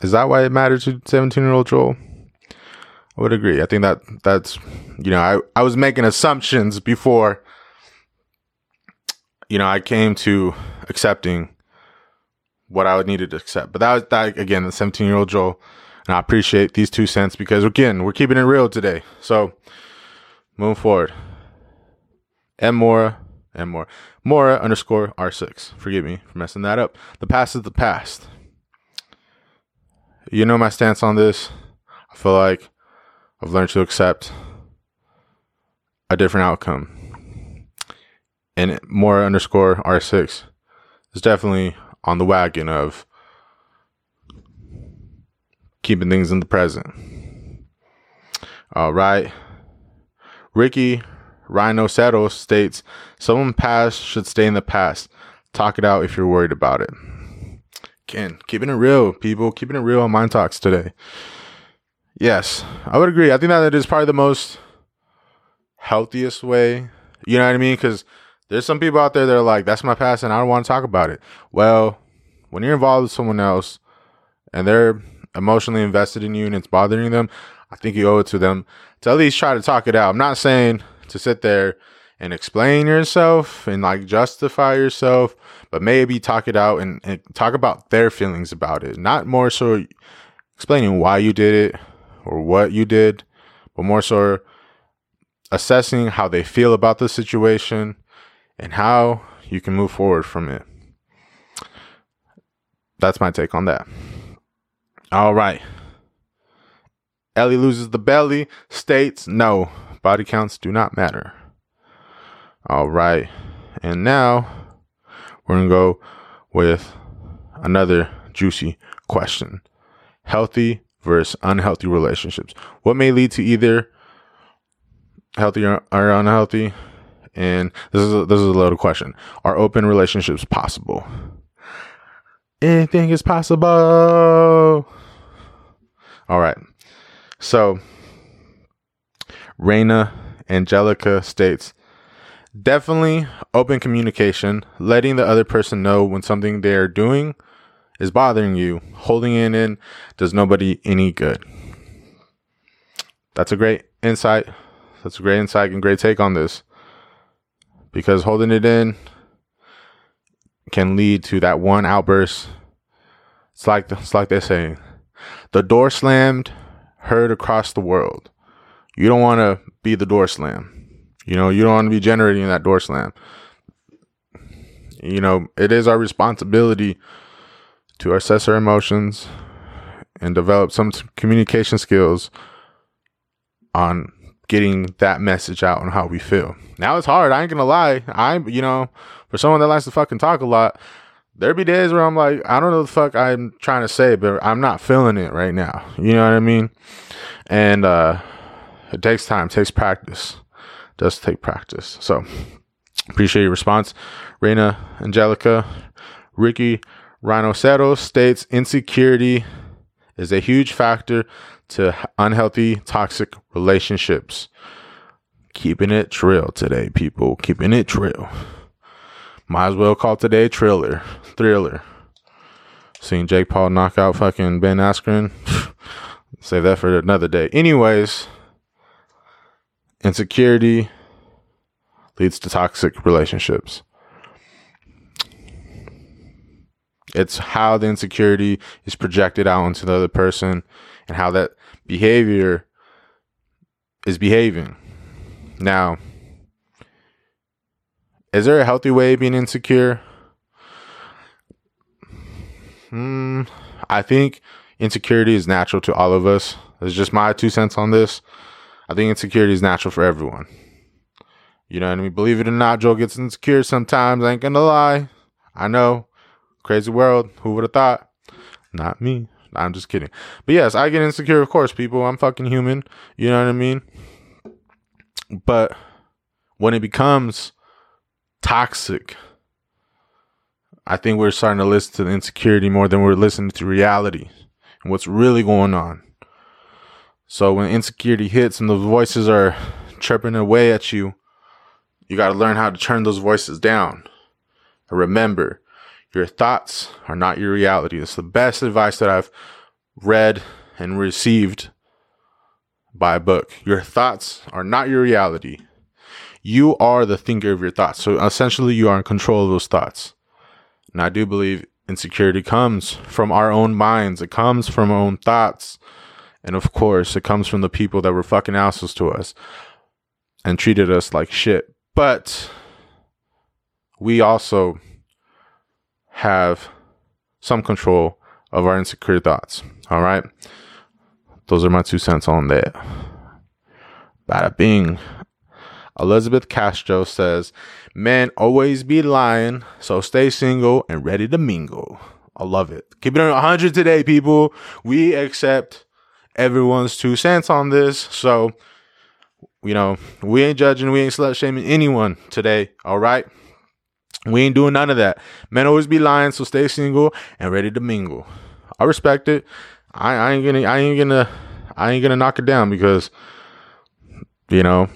Is that why it matters to 17 year old Joel? I would agree. I think that that's, you know, I, I was making assumptions before you know, I came to accepting what I would needed to accept. But that was that again, the 17 year old Joel. And I appreciate these two cents because again, we're keeping it real today. So moving forward. M Mora, and Mora, Mora underscore R6. Forgive me for messing that up. The past is the past. You know my stance on this. I feel like I've learned to accept a different outcome and more underscore R6 is definitely on the wagon of keeping things in the present. All right. Ricky Rhino Settles states someone past should stay in the past. Talk it out if you're worried about it. Again, keeping it real, people, keeping it real on Mind Talks today. Yes, I would agree. I think that is probably the most healthiest way. You know what I mean? Because there's some people out there that are like, that's my past and I don't want to talk about it. Well, when you're involved with someone else and they're emotionally invested in you and it's bothering them, I think you owe it to them to at least try to talk it out. I'm not saying to sit there and explain yourself and like justify yourself, but maybe talk it out and, and talk about their feelings about it. Not more so explaining why you did it or what you did, but more so assessing how they feel about the situation and how you can move forward from it. That's my take on that. All right. Ellie loses the belly, states no. Body counts do not matter. All right. And now we're going to go with another juicy question healthy versus unhealthy relationships. What may lead to either healthy or, unhealthy? And this is a, this is a loaded question. Are open relationships possible? Anything is possible. All right. So, Raina Angelica states definitely open communication, letting the other person know when something they're doing is bothering you. Holding it in does nobody any good. That's a great insight. That's a great insight and great take on this. Because holding it in can lead to that one outburst. It's like it's like they say, the door slammed, heard across the world. You don't want to be the door slam. You know, you don't want to be generating that door slam. You know, it is our responsibility to assess our emotions and develop some communication skills on getting that message out on how we feel. Now it's hard. I ain't gonna lie. I'm, you know, for someone that likes to fucking talk a lot, there be days where I'm like, I don't know the fuck I'm trying to say, but I'm not feeling it right now. You know what I mean? And uh it takes time, it takes practice. It Does take practice. So appreciate your response. Reina Angelica, Ricky Rhinocero states insecurity is a huge factor to unhealthy, toxic relationships. Keeping it trill today, people. Keeping it trill. Might as well call today Triller. Thriller. Seen Jake Paul knock out fucking Ben Askren. Save that for another day. Anyways, insecurity leads to toxic relationships. It's how the insecurity is projected out into the other person and how that behavior is behaving. Now, is there a healthy way of being insecure? Hmm, I think insecurity is natural to all of us. It's just my two cents on this. I think insecurity is natural for everyone. You know what I mean? Believe it or not, Joe gets insecure sometimes. I ain't gonna lie. I know. Crazy world. Who would have thought? Not me. I'm just kidding. But yes, I get insecure, of course, people. I'm fucking human. You know what I mean? But when it becomes toxic, I think we're starting to listen to the insecurity more than we're listening to reality and what's really going on. So when insecurity hits and those voices are chirping away at you, you got to learn how to turn those voices down. And remember, your thoughts are not your reality. It's the best advice that I've read and received by a book. Your thoughts are not your reality. You are the thinker of your thoughts. So essentially, you are in control of those thoughts. And I do believe insecurity comes from our own minds, it comes from our own thoughts. And of course, it comes from the people that were fucking assholes to us and treated us like shit. But we also have some control of our insecure thoughts. All right. Those are my two cents on that. Bada bing. Elizabeth Castro says, Men always be lying, so stay single and ready to mingle. I love it. Keep it on 100 today, people. We accept everyone's two cents on this. So, you know, we ain't judging, we ain't slut shaming anyone today. All right. We ain't doing none of that. Men always be lying, so stay single and ready to mingle. I respect it. I, I ain't gonna I ain't gonna I ain't gonna knock it down because you know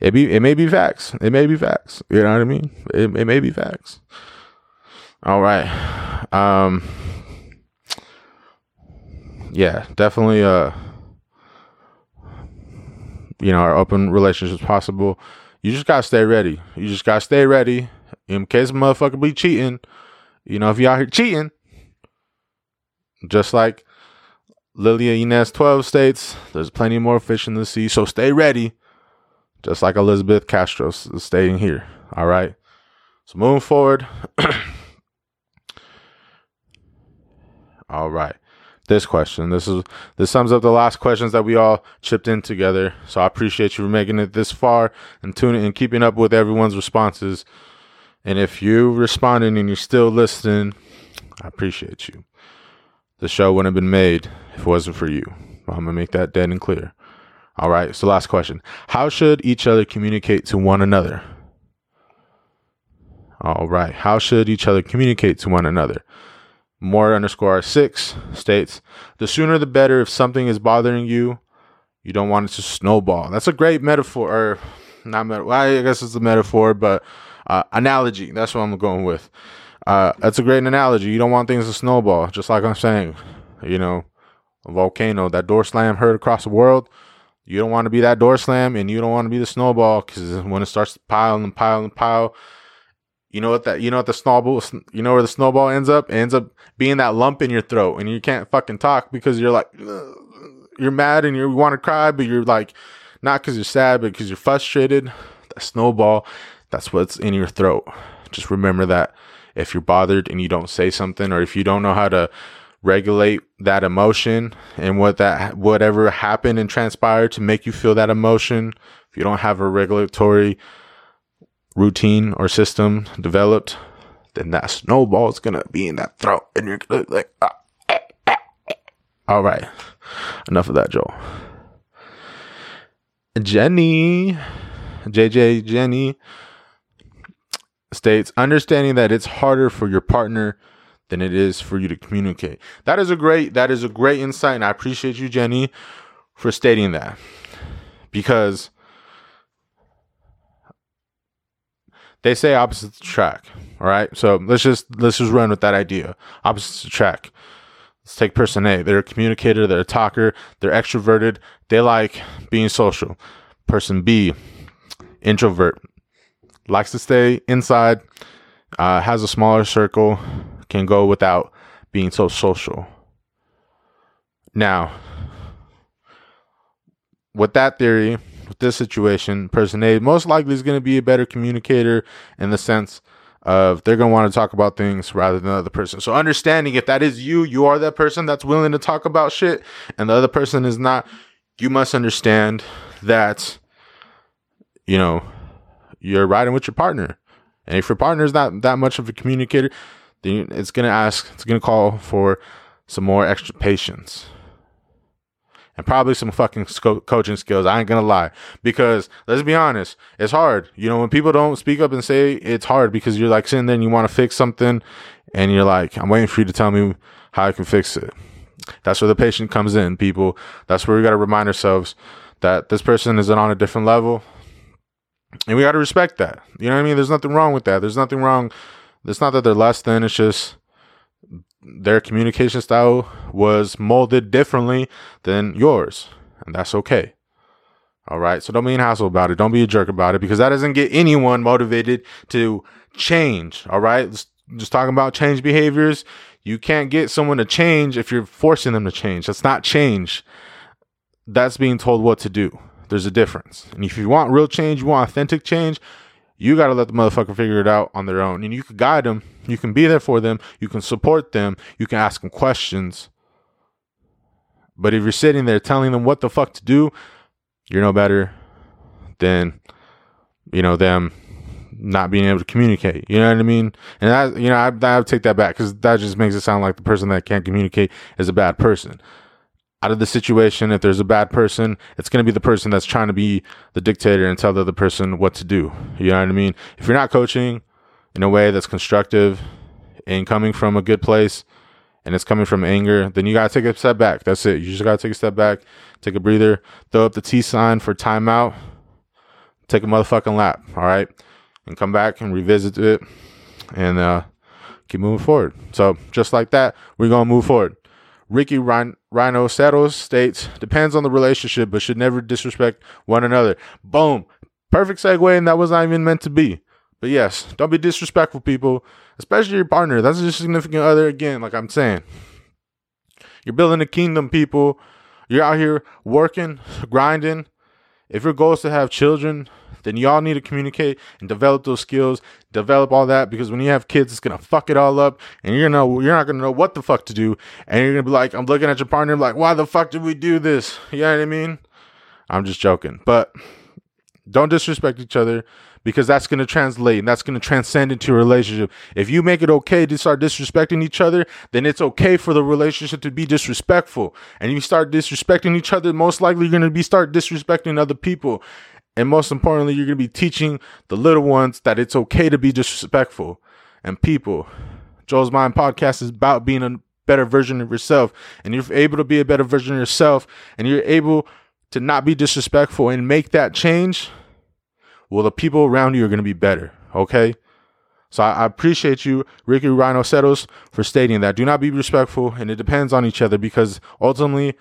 it be it may be facts. It may be facts. You know what I mean? It, it may be facts. All right. Um yeah, definitely uh you know, our open relationships possible. You just gotta stay ready. You just gotta stay ready in case a motherfucker be cheating. You know, if you out here cheating, just like Lilia Inez 12 states, there's plenty more fish in the sea, so stay ready. Just like Elizabeth Castro staying here. All right. So moving forward. All right. this question. This is this sums up the last questions that we all chipped in together. So I appreciate you for making it this far and tuning and keeping up with everyone's responses. And if you responding and you're still listening, I appreciate you. The show wouldn't have been made if it wasn't for you. I'm gonna make that dead and clear. All right. So last question: How should each other communicate to one another? All right. How should each other communicate to one another? More underscore six states: The sooner the better. If something is bothering you, you don't want it to snowball. That's a great metaphor, or not metaphor. Well, I guess it's a metaphor, but uh, analogy. That's what I'm going with. Uh, that's a great analogy. You don't want things to snowball, just like I'm saying. You know, a volcano, that door slam heard across the world. You don't want to be that door slam, and you don't want to be the snowball because when it starts to pile and pile and pile, you know what that you know what the snowball you know where the snowball ends up? It ends up being that lump in your throat, and you can't fucking talk because you're like you're mad and you want to cry, but you're like not because you're sad, but because you're frustrated. That snowball, that's what's in your throat. Just remember that if you're bothered and you don't say something, or if you don't know how to regulate that emotion and what that whatever happened and transpired to make you feel that emotion. If you don't have a regulatory routine or system developed then that snowball is gonna be in that throat and you're gonna like ah, ah, ah, all right. Enough of that joel. Jenny jj jenny states understanding that it's harder for your partner than it is for you to communicate. That is a great that is a great insight and I appreciate you Jenny for stating that. Because they say opposites attract, all right? So let's just let's just run with that idea. Opposites attract. Let's take person A. They're a communicator, they're a talker, they're extroverted, they like being social. Person B, introvert, likes to stay inside, uh, has a smaller circle, can go without being so social. Now, with that theory, with this situation, person A most likely is going to be a better communicator in the sense of they're going to want to talk about things rather than the other person. So understanding if that is you, you are that person that's willing to talk about shit and the other person is not, you must understand that you know, you're riding with your partner. And if your partner is not that much of a communicator, then it's going to ask, it's going to call for some more extra patience and probably some fucking sco- coaching skills. I ain't gonna lie, because let's be honest, it's hard. You know, when people don't speak up and say it's hard because you're like sitting there and you want to fix something, and you're like, I'm waiting for you to tell me how I can fix it. That's where the patient comes in, people. That's where we got to remind ourselves that this person is on a different level, and we got to respect that. You know what I mean? There's nothing wrong with that. There's nothing wrong. It's not that they're less than. It's just their communication style was molded differently than yours, and that's okay. All right, so don't be an asshole about it. Don't be a jerk about it because that doesn't get anyone motivated to change. All right, just, just talking about change behaviors. You can't get someone to change if you're forcing them to change. That's not change. That's being told what to do. There's a difference. And if you want real change, you want authentic change, you got to let the motherfucker figure it out on their own. And you can guide them. You can be there for them. You can support them. You can ask them questions. But if you're sitting there telling them what the fuck to do, you're no better than, you know, them not being able to communicate. You know what I mean? And that, you know, I, I take that back because that just makes it sound like the person that can't communicate is a bad person out of the situation. If there's a bad person, it's going to be the person that's trying to be the dictator and tell the other person what to do. You know what I mean? If you're not coaching in a way that's constructive and coming from a good place and it's coming from anger, then you got to take a step back. That's it. You just got to take a step back, take a breather, throw up the T sign for timeout, take a motherfucking lap. All right. And come back and revisit it and, uh, keep moving forward. So just like that, we're going to move forward. Ricky Rhino Rhinoceros states, depends on the relationship, but should never disrespect one another. Boom. Perfect segue, and that was not even meant to be. But yes, don't be disrespectful, people, especially your partner. That's your significant other, again, like I'm saying. You're building a kingdom, people. You're out here working, grinding. If your goal is to have children, then y'all need to communicate and develop those skills, develop all that because when you have kids, it's gonna fuck it all up, and you're gonna you're not gonna know what the fuck to do, and you're gonna be like, I'm looking at your partner like, why the fuck did we do this? You know what I mean? I'm just joking, but don't disrespect each other because that's going to translate and that's going to transcend into a relationship. If you make it okay to start disrespecting each other, then it's okay for the relationship to be disrespectful. And you start disrespecting each other, most likely you're going to be start disrespecting other people. And most importantly, you're going to be teaching the little ones that it's okay to be disrespectful. And people, Joel's Mind podcast is about being a better version of yourself. And you're able to be a better version of yourself and you're able to not be disrespectful and make that change well, the people around you are going to be better. Okay. So I, appreciate you, Ricky Rhinoceros, for stating that. Do not be respectful, and it depends on each other because ultimately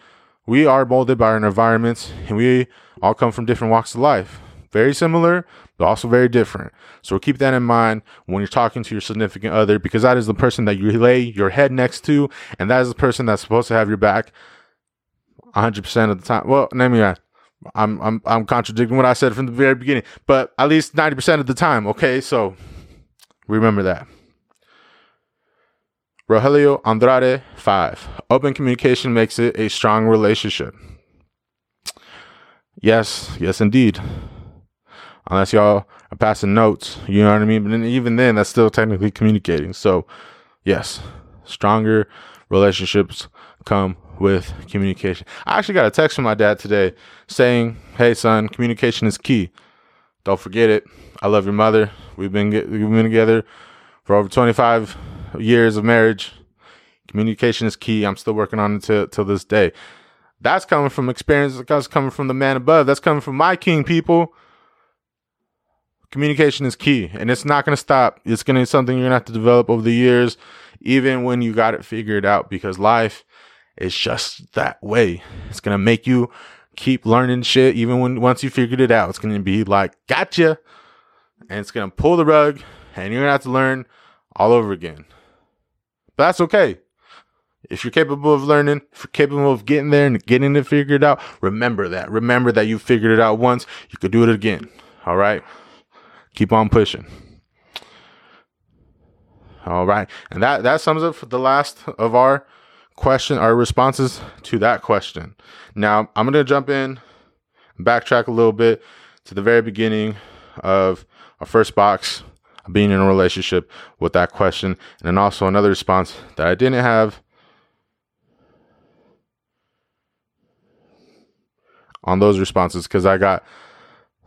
we are molded by our environments and we all come from different walks of life. Very similar, but also very different. So keep that in mind when you're talking to your significant other because that is the person that you lay your head next to, and that is the person that's supposed to have your back 100% of the time. Well, let me ask. I'm I'm I'm contradicting what I said from the very beginning, but at least 90% of the time, okay? So remember that. Rogelio Andrade 5. Open communication makes it a strong relationship. Yes, yes indeed. Unless y'all are passing notes, you know what I mean? But even then that's still technically communicating. So, yes, stronger relationships come with communication. I actually got a text from my dad today saying, "Hey son, communication is key. Don't forget it. I love your mother. We've been we've been together for over 25 years of marriage. Communication is key. I'm still working on it till till this day. That's coming from experience. That's coming from the man above. That's coming from my king people." Communication is key and it's not going to stop. It's going to be something you're going to have to develop over the years, even when you got it figured out, because life is just that way. It's gonna make you keep learning shit even when once you figured it out. It's gonna be like, gotcha. And it's gonna pull the rug and you're gonna have to learn all over again. But that's okay. If you're capable of learning, if you're capable of getting there and getting it figured out, remember that. Remember that you figured it out once, you could do it again. All right? Keep on pushing. All right. And that that sums up the last of our question, our responses to that question. Now, I'm going to jump in, backtrack a little bit to the very beginning of our first box, being in a relationship with that question, and then also another response that I didn't have on those responses because I got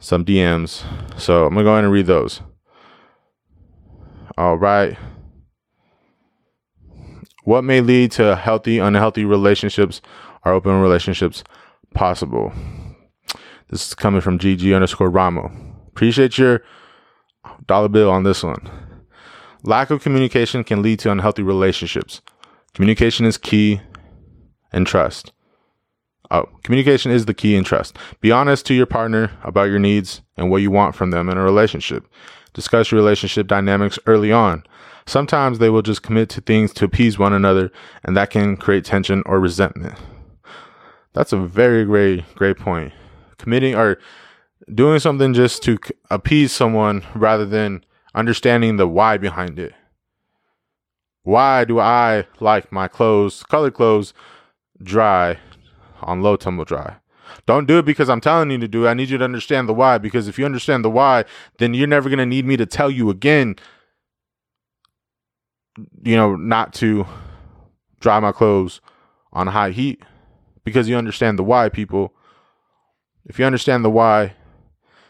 some DMs. So I'm going to go ahead and read those. All right. What may lead to healthy, unhealthy relationships or open relationships possible? This is coming from GG underscore Ramo. Appreciate your dollar bill on this one. Lack of communication can lead to unhealthy relationships. Communication is key and trust. Oh, communication is the key in trust. Be honest to your partner about your needs and what you want from them in a relationship. Discuss your relationship dynamics early on. Sometimes they will just commit to things to appease one another, and that can create tension or resentment. That's a very great, great point. Committing or doing something just to appease someone rather than understanding the why behind it. Why do I like my clothes, colored clothes, dry on low tumble dry? Don't do it because I'm telling you to do it. I need you to understand the why. Because if you understand the why, then you're never going to need me to tell you again you know, not to dry my clothes on high heat because you understand the why, people. If you understand the why,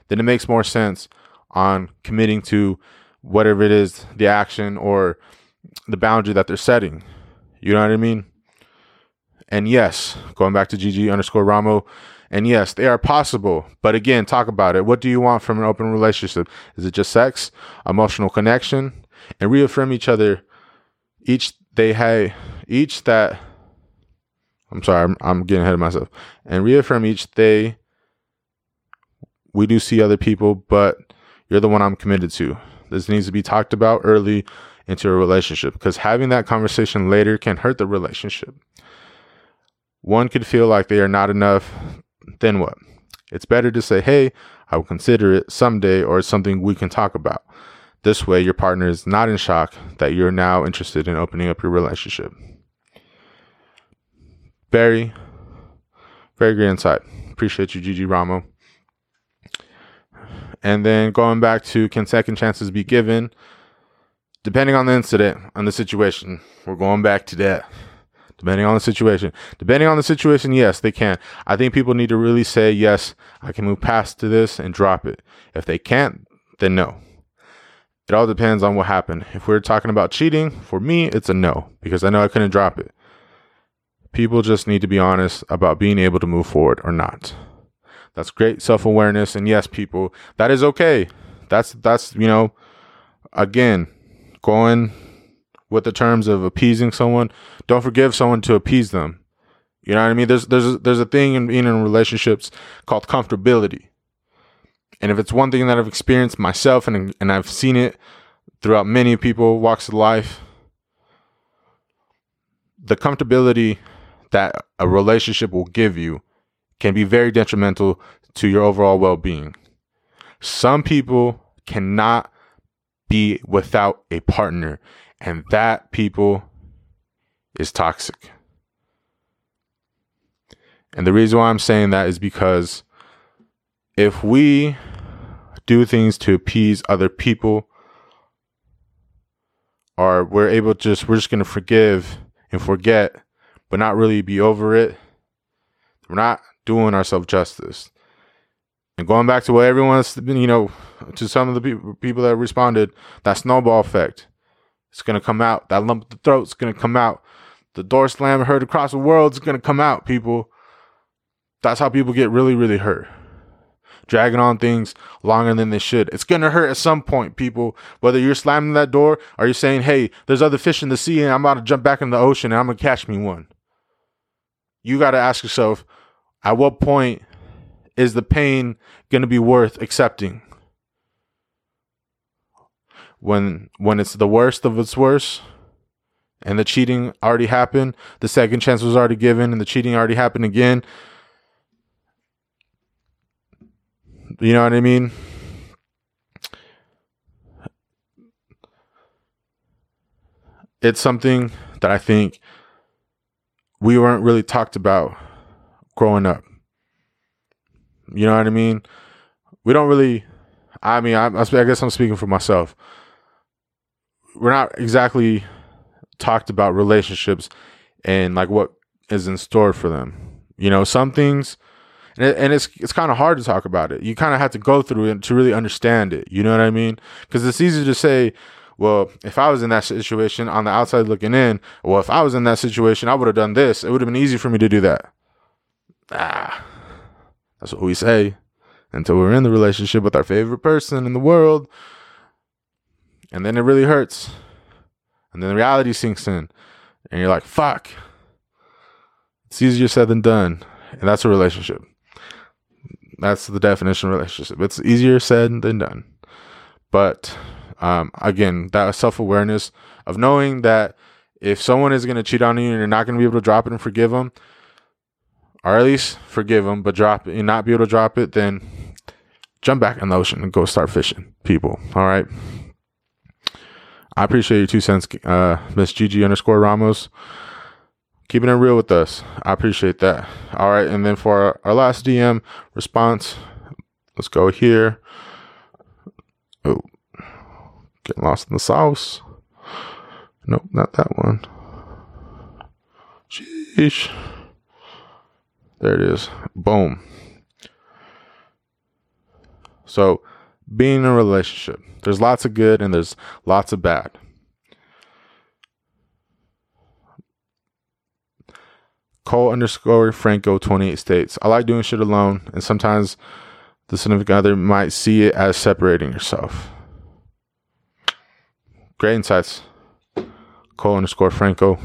then it makes more sense on committing to whatever it is, the action or the boundary that they're setting. You know what I mean? And yes, going back to GG underscore Ramo, and yes, they are possible. But again, talk about it. What do you want from an open relationship? Is it just sex, emotional connection, and reaffirm each other each they had each that I'm sorry, I'm, I'm getting ahead of myself. And reaffirm each they we do see other people, but you're the one I'm committed to. This needs to be talked about early into a relationship because having that conversation later can hurt the relationship. One could feel like they are not enough. Then what? It's better to say, hey, I will consider it someday or it's something we can talk about. This way, your partner is not in shock that you're now interested in opening up your relationship. Very, very great insight. Appreciate you, Gigi Ramo. And then going back to can second chances be given? Depending on the incident and the situation, we're going back to that. Depending on the situation. Depending on the situation, yes, they can. I think people need to really say, yes, I can move past to this and drop it. If they can't, then no. It all depends on what happened. If we're talking about cheating, for me, it's a no because I know I couldn't drop it. People just need to be honest about being able to move forward or not. That's great self-awareness and yes, people, that is okay. That's that's, you know, again, going with the terms of appeasing someone, don't forgive someone to appease them. You know what I mean? There's there's a, there's a thing in being in relationships called comfortability. And if it's one thing that I've experienced myself and and I've seen it throughout many people walks of life, the comfortability that a relationship will give you can be very detrimental to your overall well-being. Some people cannot be without a partner, and that people is toxic. And the reason why I'm saying that is because if we do things to appease other people, or we're able to just, we're just going to forgive and forget, but not really be over it, we're not doing ourselves justice. And going back to what everyone's been, you know, to some of the people people that responded, that snowball effect. It's gonna come out. That lump of the throat's gonna come out. The door slam heard across the world is gonna come out, people. That's how people get really, really hurt. Dragging on things longer than they should. It's gonna hurt at some point, people. Whether you're slamming that door or you're saying, hey, there's other fish in the sea and I'm about to jump back in the ocean and I'm gonna catch me one. You gotta ask yourself, at what point is the pain to be worth accepting? When when it's the worst of its worst and the cheating already happened, the second chance was already given and the cheating already happened again. You know what I mean? It's something that I think we weren't really talked about growing up. You know what I mean? We don't really. I mean, I, I guess I'm speaking for myself. We're not exactly talked about relationships and like what is in store for them. You know, some things, and, it, and it's it's kind of hard to talk about it. You kind of have to go through it to really understand it. You know what I mean? Because it's easy to say, well, if I was in that situation on the outside looking in, well, if I was in that situation, I would have done this. It would have been easy for me to do that. Ah, that's what we say until we're in the relationship with our favorite person in the world. And then it really hurts. And then the reality sinks in. And you're like, fuck. It's easier said than done. And that's a relationship. That's the definition of relationship. It's easier said than done. But um, again, that self awareness of knowing that if someone is going to cheat on you and you're not going to be able to drop it and forgive them, or at least forgive them, but drop it and not be able to drop it, then jump back in the ocean and go start fishing, people. All right. I appreciate your two cents, uh, Miss Gigi underscore Ramos. Keeping it real with us. I appreciate that. All right. And then for our, our last DM response, let's go here. Oh, getting lost in the sauce. Nope, not that one. Sheesh. There it is. Boom. So, being in a relationship, there's lots of good and there's lots of bad. Cole underscore Franco 28 states, I like doing shit alone, and sometimes the significant other might see it as separating yourself. Great insights. Cole underscore Franco.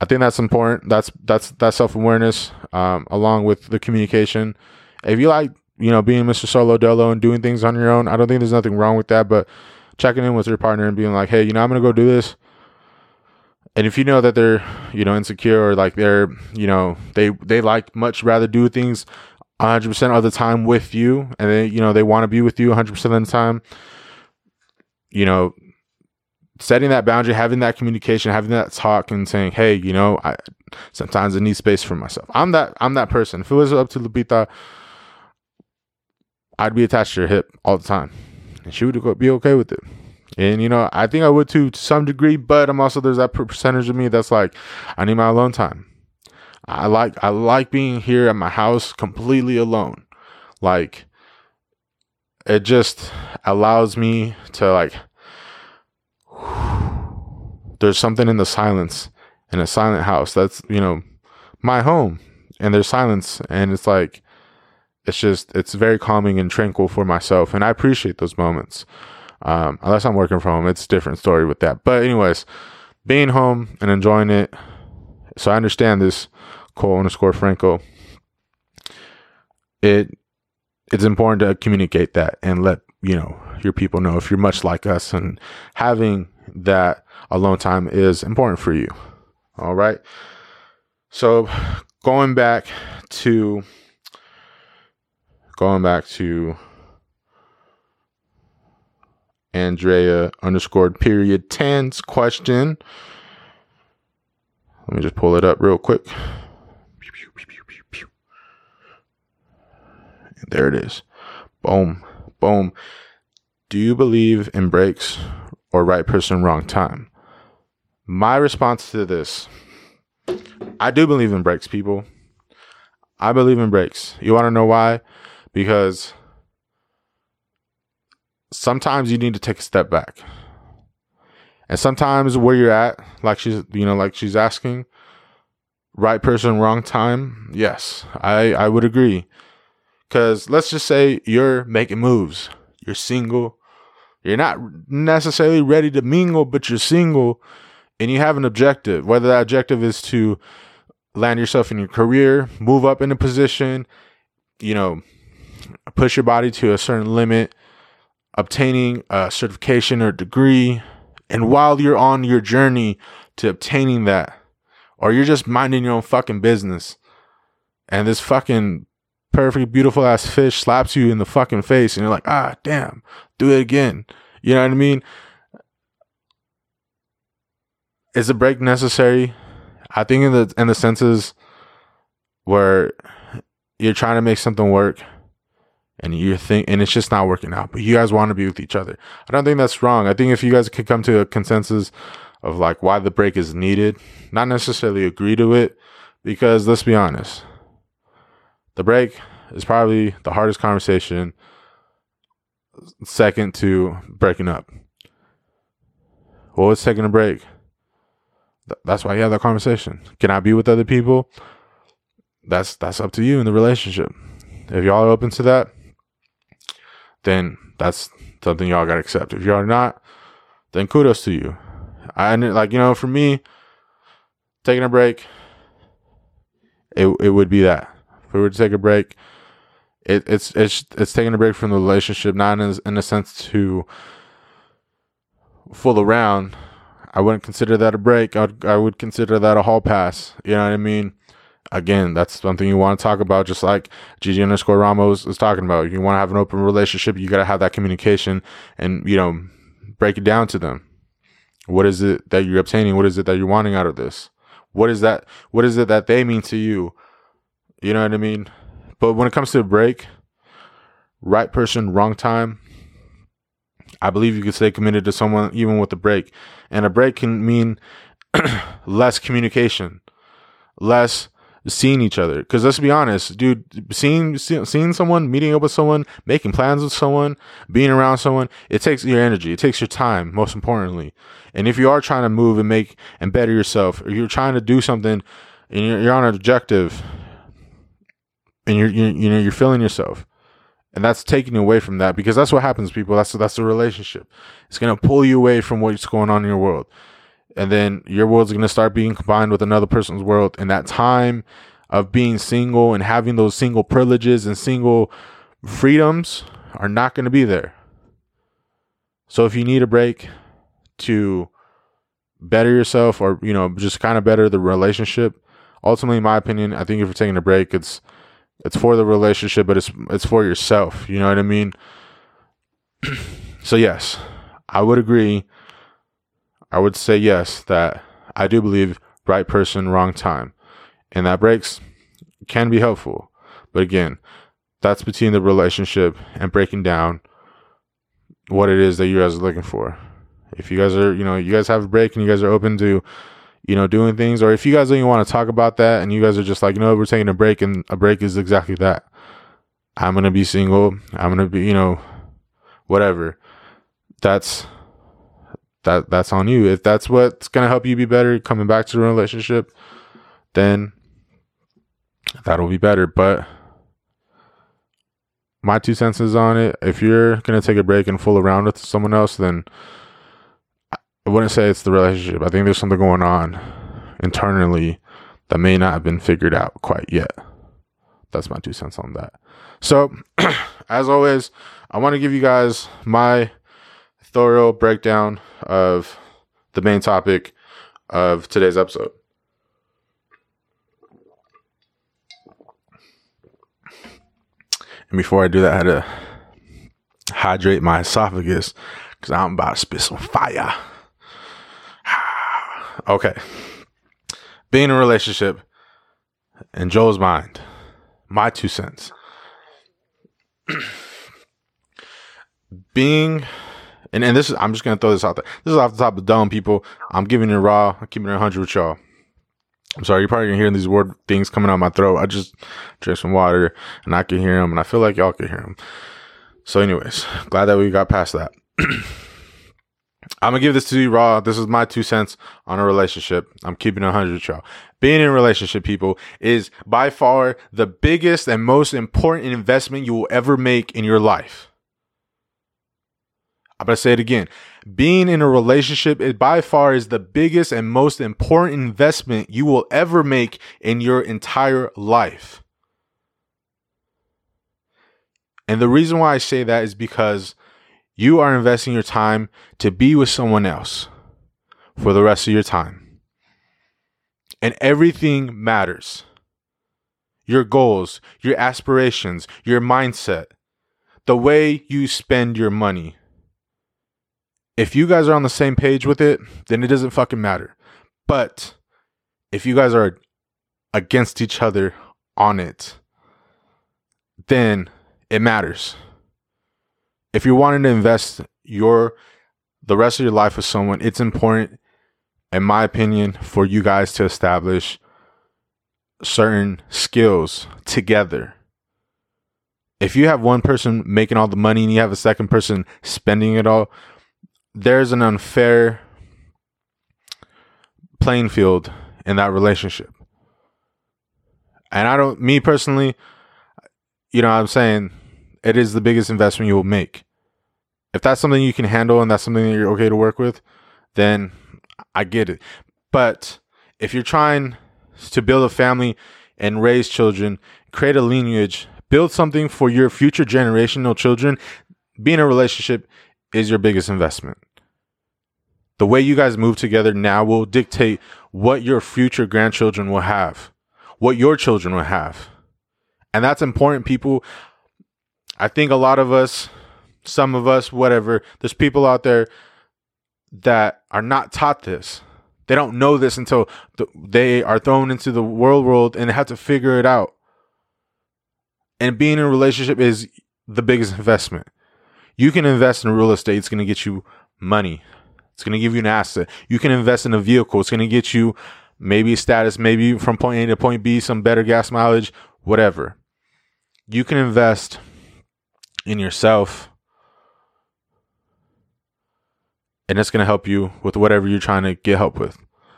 I think that's important. That's that's that self awareness, um, along with the communication. If you like, you know, being Mr. Solo Dolo and doing things on your own, I don't think there's nothing wrong with that. But checking in with your partner and being like, hey, you know, I'm gonna go do this. And if you know that they're, you know, insecure or like they're, you know, they they like much rather do things 100% of the time with you and they you know they want to be with you 100% of the time you know setting that boundary having that communication having that talk and saying hey you know i sometimes i need space for myself i'm that i'm that person if it was up to lupita i'd be attached to her hip all the time. And she would be okay with it. And you know i think i would too to some degree but i'm also there's that percentage of me that's like i need my alone time. I like I like being here at my house completely alone. Like it just allows me to like there's something in the silence in a silent house. That's you know my home and there's silence and it's like it's just it's very calming and tranquil for myself and i appreciate those moments um, unless i'm working from home it's a different story with that but anyways being home and enjoying it so i understand this Cole underscore Franco. It it's important to communicate that and let you know your people know if you're much like us and having that alone time is important for you. All right. So going back to going back to Andrea underscored period tense question. Let me just pull it up real quick. And There it is. Boom. Boom. Do you believe in breaks or right person, wrong time? My response to this I do believe in breaks, people. I believe in breaks. You want to know why? Because sometimes you need to take a step back. And sometimes where you're at, like she's, you know, like she's asking, right person, wrong time. Yes, I, I would agree. Because let's just say you're making moves, you're single, you're not necessarily ready to mingle, but you're single and you have an objective, whether that objective is to land yourself in your career, move up in a position, you know, push your body to a certain limit, obtaining a certification or degree. And while you're on your journey to obtaining that, or you're just minding your own fucking business, and this fucking perfect, beautiful ass fish slaps you in the fucking face and you're like, ah, damn, do it again. You know what I mean? Is a break necessary? I think in the in the senses where you're trying to make something work and you think and it's just not working out, but you guys want to be with each other. I don't think that's wrong. I think if you guys could come to a consensus of like why the break is needed, not necessarily agree to it, because let's be honest, the break is probably the hardest conversation, second to breaking up. Well, it's taking a break? That's why you have that conversation. Can I be with other people? That's that's up to you in the relationship. If y'all are open to that, then that's something y'all gotta accept. If y'all are not, then kudos to you. I like you know for me, taking a break, it it would be that if we were to take a break, it, it's it's it's taking a break from the relationship, not in, in a sense to fool around. I wouldn't consider that a break. I would, I would consider that a hall pass. You know what I mean? Again, that's something you want to talk about, just like Gigi underscore Ramos is talking about. You want to have an open relationship, you got to have that communication and, you know, break it down to them. What is it that you're obtaining? What is it that you're wanting out of this? What is that? What is it that they mean to you? You know what I mean? But when it comes to a break, right person, wrong time, I believe you could stay committed to someone even with a break. And a break can mean less communication, less seeing each other. Because let's be honest, dude, seeing seeing someone, meeting up with someone, making plans with someone, being around someone, it takes your energy, it takes your time. Most importantly, and if you are trying to move and make and better yourself, or you're trying to do something and you're, you're on an objective, and you're, you're you know you're feeling yourself and that's taking you away from that because that's what happens people that's that's the relationship it's to pull you away from what's going on in your world and then your world's going to start being combined with another person's world and that time of being single and having those single privileges and single freedoms are not going to be there so if you need a break to better yourself or you know just kind of better the relationship ultimately in my opinion i think if you're taking a break it's It's for the relationship, but it's it's for yourself. You know what I mean? so yes, I would agree. I would say yes that I do believe right person, wrong time. And that breaks can be helpful. But again, that's between the relationship and breaking down what it is that you guys are looking for. If you guys are, you know, you guys have a break and you guys are open to, you know, doing things, or if you guys don't even want to talk about that and you guys are just like, you know, we're taking a break and a break is exactly that. I'm going to be single. I'm going to be, you know, whatever. That's that that's on you. If that's what's gonna help you be better coming back to the relationship, then that'll be better. But my two cents is on it. If you're gonna take a break and fool around with someone else, then I wouldn't say it's the relationship. I think there's something going on internally that may not have been figured out quite yet. That's my two cents on that. So, as always, I want to give you guys my thorough breakdown of the main topic of today's episode. And before I do that, I had to hydrate my esophagus because I'm about to spit some fire. okay. Being in a relationship, in Joel's mind, my two cents. Being and and this is I'm just gonna throw this out there. This is off the top of the dome, people. I'm giving it raw. I'm keeping it 100 with y'all. I'm sorry, you're probably gonna hear these word things coming out my throat. I just drank some water and I can hear them, and I feel like y'all can hear them. So, anyways, glad that we got past that. I'm gonna give this to you raw. This is my two cents on a relationship. I'm keeping it 100 with y'all. Being in a relationship, people, is by far the biggest and most important investment you will ever make in your life. I'm going to say it again. Being in a relationship is by far is the biggest and most important investment you will ever make in your entire life. And the reason why I say that is because you are investing your time to be with someone else for the rest of your time. And everything matters. Your goals, your aspirations, your mindset, the way you spend your money if you guys are on the same page with it, then it doesn't fucking matter. But if you guys are against each other on it, then it matters. If you're wanting to invest your the rest of your life with someone, it's important, in my opinion, for you guys to establish certain skills together. If you have one person making all the money and you have a second person spending it all, there's an unfair playing field in that relationship. And I don't, me personally, you know, I'm saying it is the biggest investment you will make. If that's something you can handle and that's something that you're okay to work with, then I get it. But if you're trying to build a family and raise children, create a lineage, build something for your future generational children, be in a relationship is your biggest investment. The way you guys move together now will dictate what your future grandchildren will have, what your children will have. And that's important, people. I think a lot of us, some of us, whatever, there's people out there that are not taught this. They don't know this until th- they are thrown into the world world and have to figure it out. And being in a relationship is the biggest investment. You can invest in real estate, it's going to get you money. It's going to give you an asset. You can invest in a vehicle, it's going to get you maybe status, maybe from point A to point B, some better gas mileage, whatever. You can invest in yourself, and it's going to help you with whatever you're trying to get help with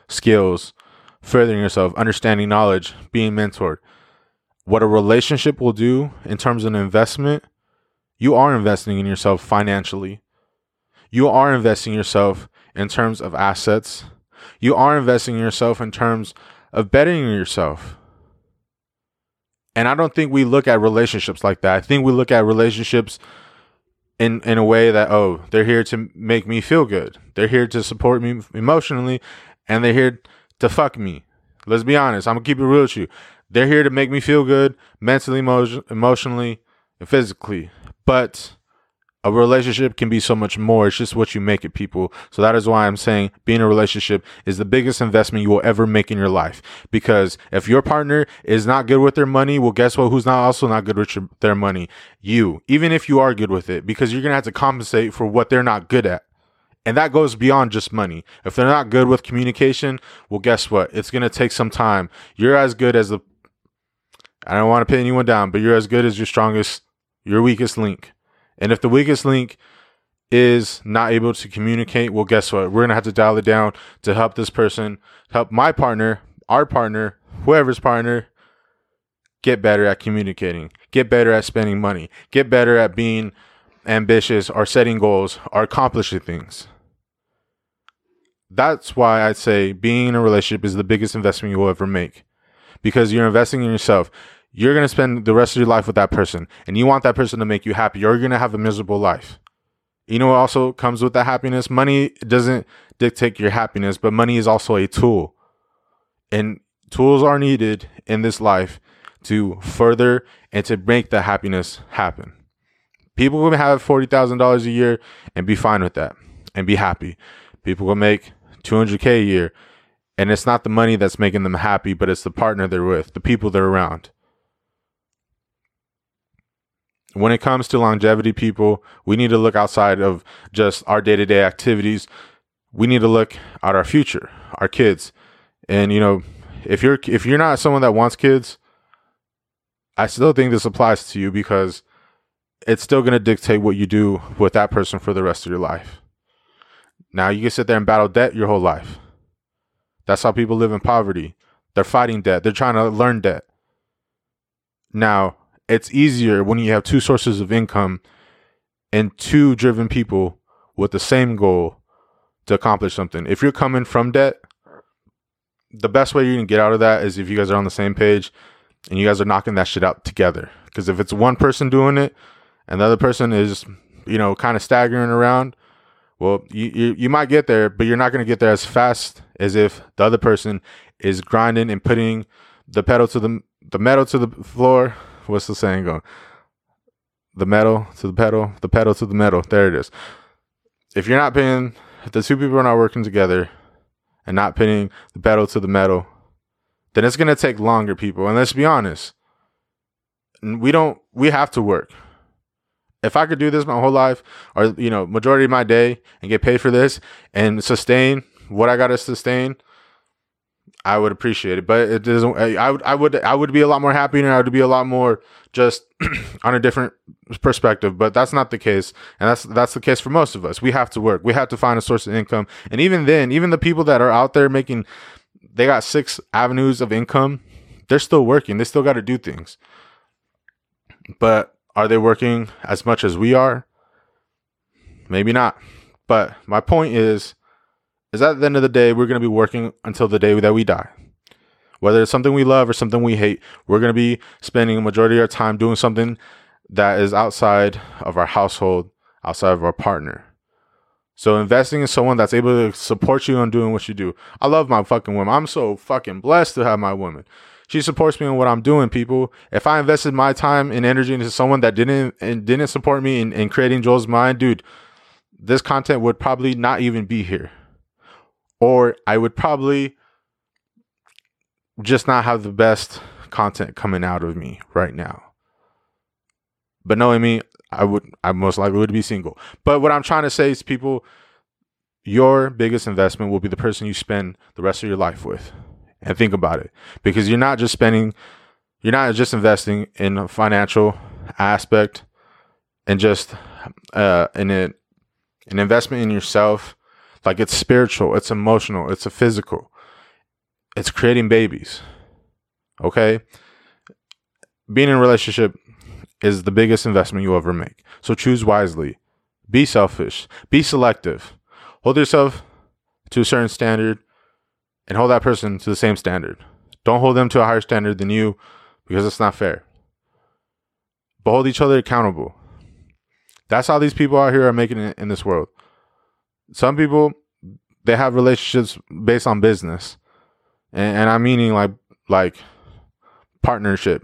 skills, furthering yourself, understanding knowledge, being mentored. What a relationship will do in terms of an investment you are investing in yourself financially. You are investing yourself in terms of assets. You are investing in yourself in terms of bettering yourself. And I don't think we look at relationships like that. I think we look at relationships in in a way that oh, they're here to make me feel good. They're here to support me emotionally and they're here to fuck me. Let's be honest. I'm gonna keep it real with you. They're here to make me feel good mentally, emo- emotionally, and physically. But a relationship can be so much more. It's just what you make it, people. So that is why I'm saying being in a relationship is the biggest investment you will ever make in your life. Because if your partner is not good with their money, well, guess what? Who's not also not good with your, their money? You. Even if you are good with it, because you're going to have to compensate for what they're not good at. And that goes beyond just money. If they're not good with communication, well, guess what? It's going to take some time. You're as good as the, I don't want to put anyone down, but you're as good as your strongest, your weakest link. And if the weakest link is not able to communicate, well, guess what? We're going to have to dial it down to help this person, help my partner, our partner, whoever's partner, get better at communicating, get better at spending money, get better at being ambitious or setting goals or accomplishing things. That's why I say being in a relationship is the biggest investment you will ever make because you're investing in yourself you're going to spend the rest of your life with that person and you want that person to make you happy you're going to have a miserable life. You know what also comes with that happiness? Money doesn't dictate your happiness, but money is also a tool. And tools are needed in this life to further and to make the happiness happen. People will have $40,000 a year and be fine with that and be happy. People will make 200K a year and it's not the money that's making them happy, but it's the partner they're with, the people they're around. When it comes to longevity people we need to look outside of just our day-to-day activities. We need to look at our future our kids. And you know if you're if you're not someone that wants kids i still think this applies to you because it's still going to dictate what you do with that person for the rest of your life. Now you can sit there and battle debt your whole life. That's how people live in poverty. They're fighting debt. They're trying to learn debt. Now it's easier when you have two sources of income and two driven people with the same goal to accomplish something. If you're coming from debt, the best way you can get out of that is if you guys are on the same page and you guys are knocking that shit out together. Because if it's one person doing it and the other person is, you know, kind of staggering around, well, you, you, you might get there, but you're not going to get there as fast as if the other person is grinding and putting the pedal to the the metal to the floor what's the saying going? The metal to the pedal, the pedal to the metal. There it is. If you're not pinning, if the two people are not working together and not pinning the pedal to the metal, then it's gonna take longer, people. And let's be honest, we don't. We have to work. If I could do this my whole life, or you know, majority of my day, and get paid for this and sustain what I gotta sustain, I would appreciate it, but it doesn't. I would, I would, I would be a lot more happy, and I would be a lot more just on a different perspective. But that's not the case, and that's that's the case for most of us. We have to work. We have to find a source of income, and even then, even the people that are out there making, they got six avenues of income. They're still working. They still got to do things. But are they working as much as we are? Maybe not. But my point is is at the end of the day, we're going to be working until the day that we die. Whether it's something we love or something we hate, we're going to be spending a majority of our time doing something that is outside of our household, outside of our partner. So investing in someone that's able to support you on doing what you do. I love my fucking woman. I'm so fucking blessed to have my woman. She supports me in what I'm doing, people. If I invested my time and energy into someone that didn't and didn't support me in, in creating Joel's mind, dude, this content would probably not even be here or I would probably just not have the best content coming out of me right now. But knowing me, I would I most likely would be single. But what I'm trying to say is people your biggest investment will be the person you spend the rest of your life with. And think about it because you're not just spending you're not just investing in a financial aspect and just uh in it an investment in yourself like it's spiritual, it's emotional, it's a physical. It's creating babies. Okay? Being in a relationship is the biggest investment you'll ever make. So choose wisely. Be selfish. Be selective. Hold yourself to a certain standard and hold that person to the same standard. Don't hold them to a higher standard than you because it's not fair. But hold each other accountable. That's how these people out here are making it in this world some people they have relationships based on business, and, and I'm meaning like like partnership.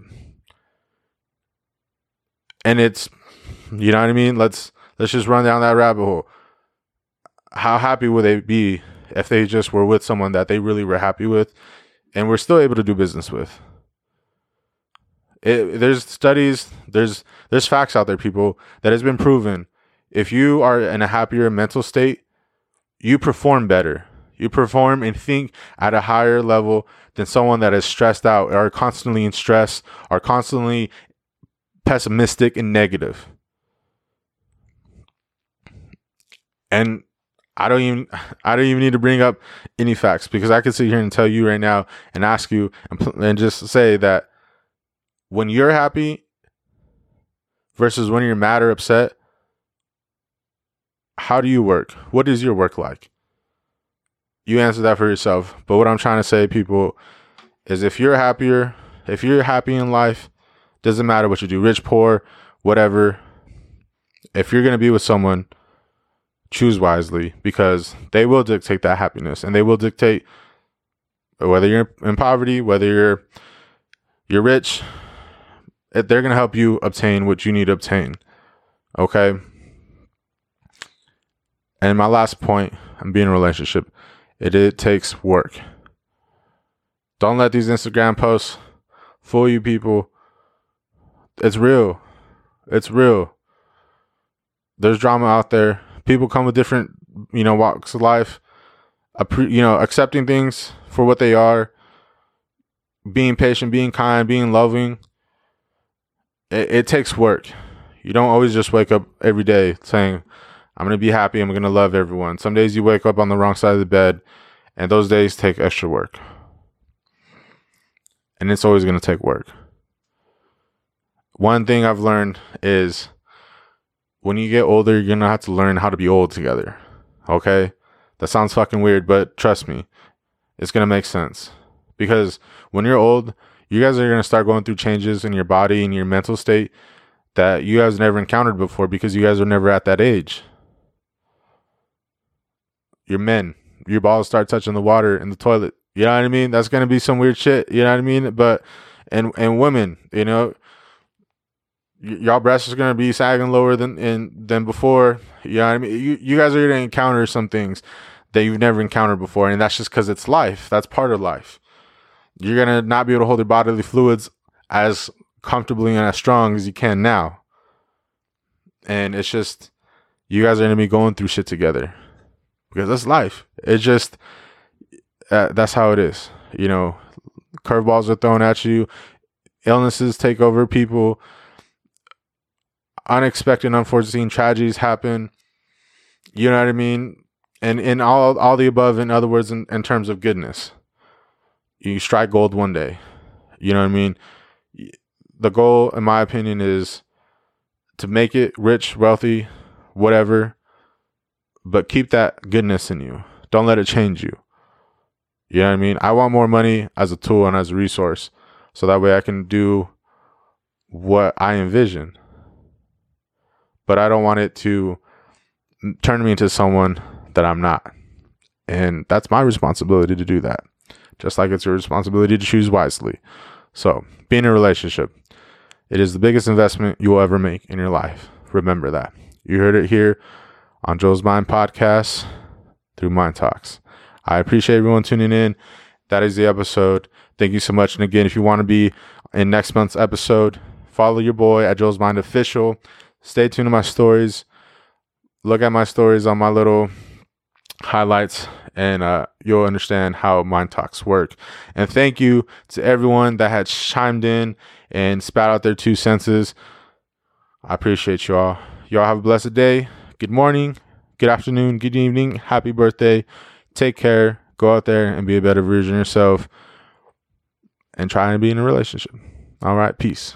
And it's you know what I mean? Let's let's just run down that rabbit hole. How happy would they be if they just were with someone that they really were happy with and we're still able to do business with? It, there's studies, there's there's facts out there, people, that has been proven. If you are in a happier mental state, you perform better. You perform and think at a higher level than someone that is stressed out or constantly in stress or constantly pessimistic and negative. And I don't even I don't even need to bring up any facts because I can sit here and tell you right now and ask you and, and just say that when you're happy versus when you're mad or upset, how do you work? What is your work like? You answer that for yourself. But what I'm trying to say, people, is if you're happier, if you're happy in life, doesn't matter what you do, rich, poor, whatever. If you're gonna be with someone, choose wisely because they will dictate that happiness and they will dictate whether you're in poverty, whether you're you're rich, they're going to help you obtain what you need to obtain. Okay? And my last point, I'm being in a relationship. It it takes work. Don't let these Instagram posts fool you people. It's real. It's real. There's drama out there people come with different you know walks of life you know accepting things for what they are being patient being kind being loving it, it takes work you don't always just wake up every day saying i'm going to be happy i'm going to love everyone some days you wake up on the wrong side of the bed and those days take extra work and it's always going to take work one thing i've learned is when you get older, you're gonna have to learn how to be old together. Okay? That sounds fucking weird, but trust me, it's gonna make sense. Because when you're old, you guys are gonna start going through changes in your body and your mental state that you guys never encountered before because you guys are never at that age. You're men. Your balls start touching the water in the toilet. You know what I mean? That's gonna be some weird shit. You know what I mean? But and and women, you know, y- y'all breasts is gonna be sagging lower than in, than before. You know what I mean? You you guys are gonna encounter some things that you've never encountered before, and that's just because it's life. That's part of life. You're gonna not be able to hold your bodily fluids as comfortably and as strong as you can now, and it's just you guys are gonna be going through shit together because that's life. It just uh, that's how it is. You know, curveballs are thrown at you, illnesses take over people unexpected, unforeseen tragedies happen. You know what I mean? And in all all the above, in other words, in, in terms of goodness, you strike gold one day. You know what I mean? The goal, in my opinion, is to make it rich, wealthy, whatever, but keep that goodness in you. Don't let it change you. You know what I mean? I want more money as a tool and as a resource so that way I can do what I envision but I don't want it to turn me into someone that I'm not. And that's my responsibility to do that. Just like it's your responsibility to choose wisely. So, being in a relationship, it is the biggest investment you will ever make in your life. Remember that. You heard it here on Joe's Mind Podcast through Mind Talks. I appreciate everyone tuning in. That is the episode. Thank you so much. And again, if you want to be in next month's episode, follow your boy at Joe's Mind Official stay tuned to my stories. Look at my stories on my little highlights, and uh, you'll understand how Mind Talks work. And thank you to everyone that had chimed in and spat out their two senses. I appreciate y'all. Y'all have a blessed day. Good morning, good afternoon, good evening, happy birthday. Take care. Go out there and be a better version of yourself and try and be in a relationship. All right, peace.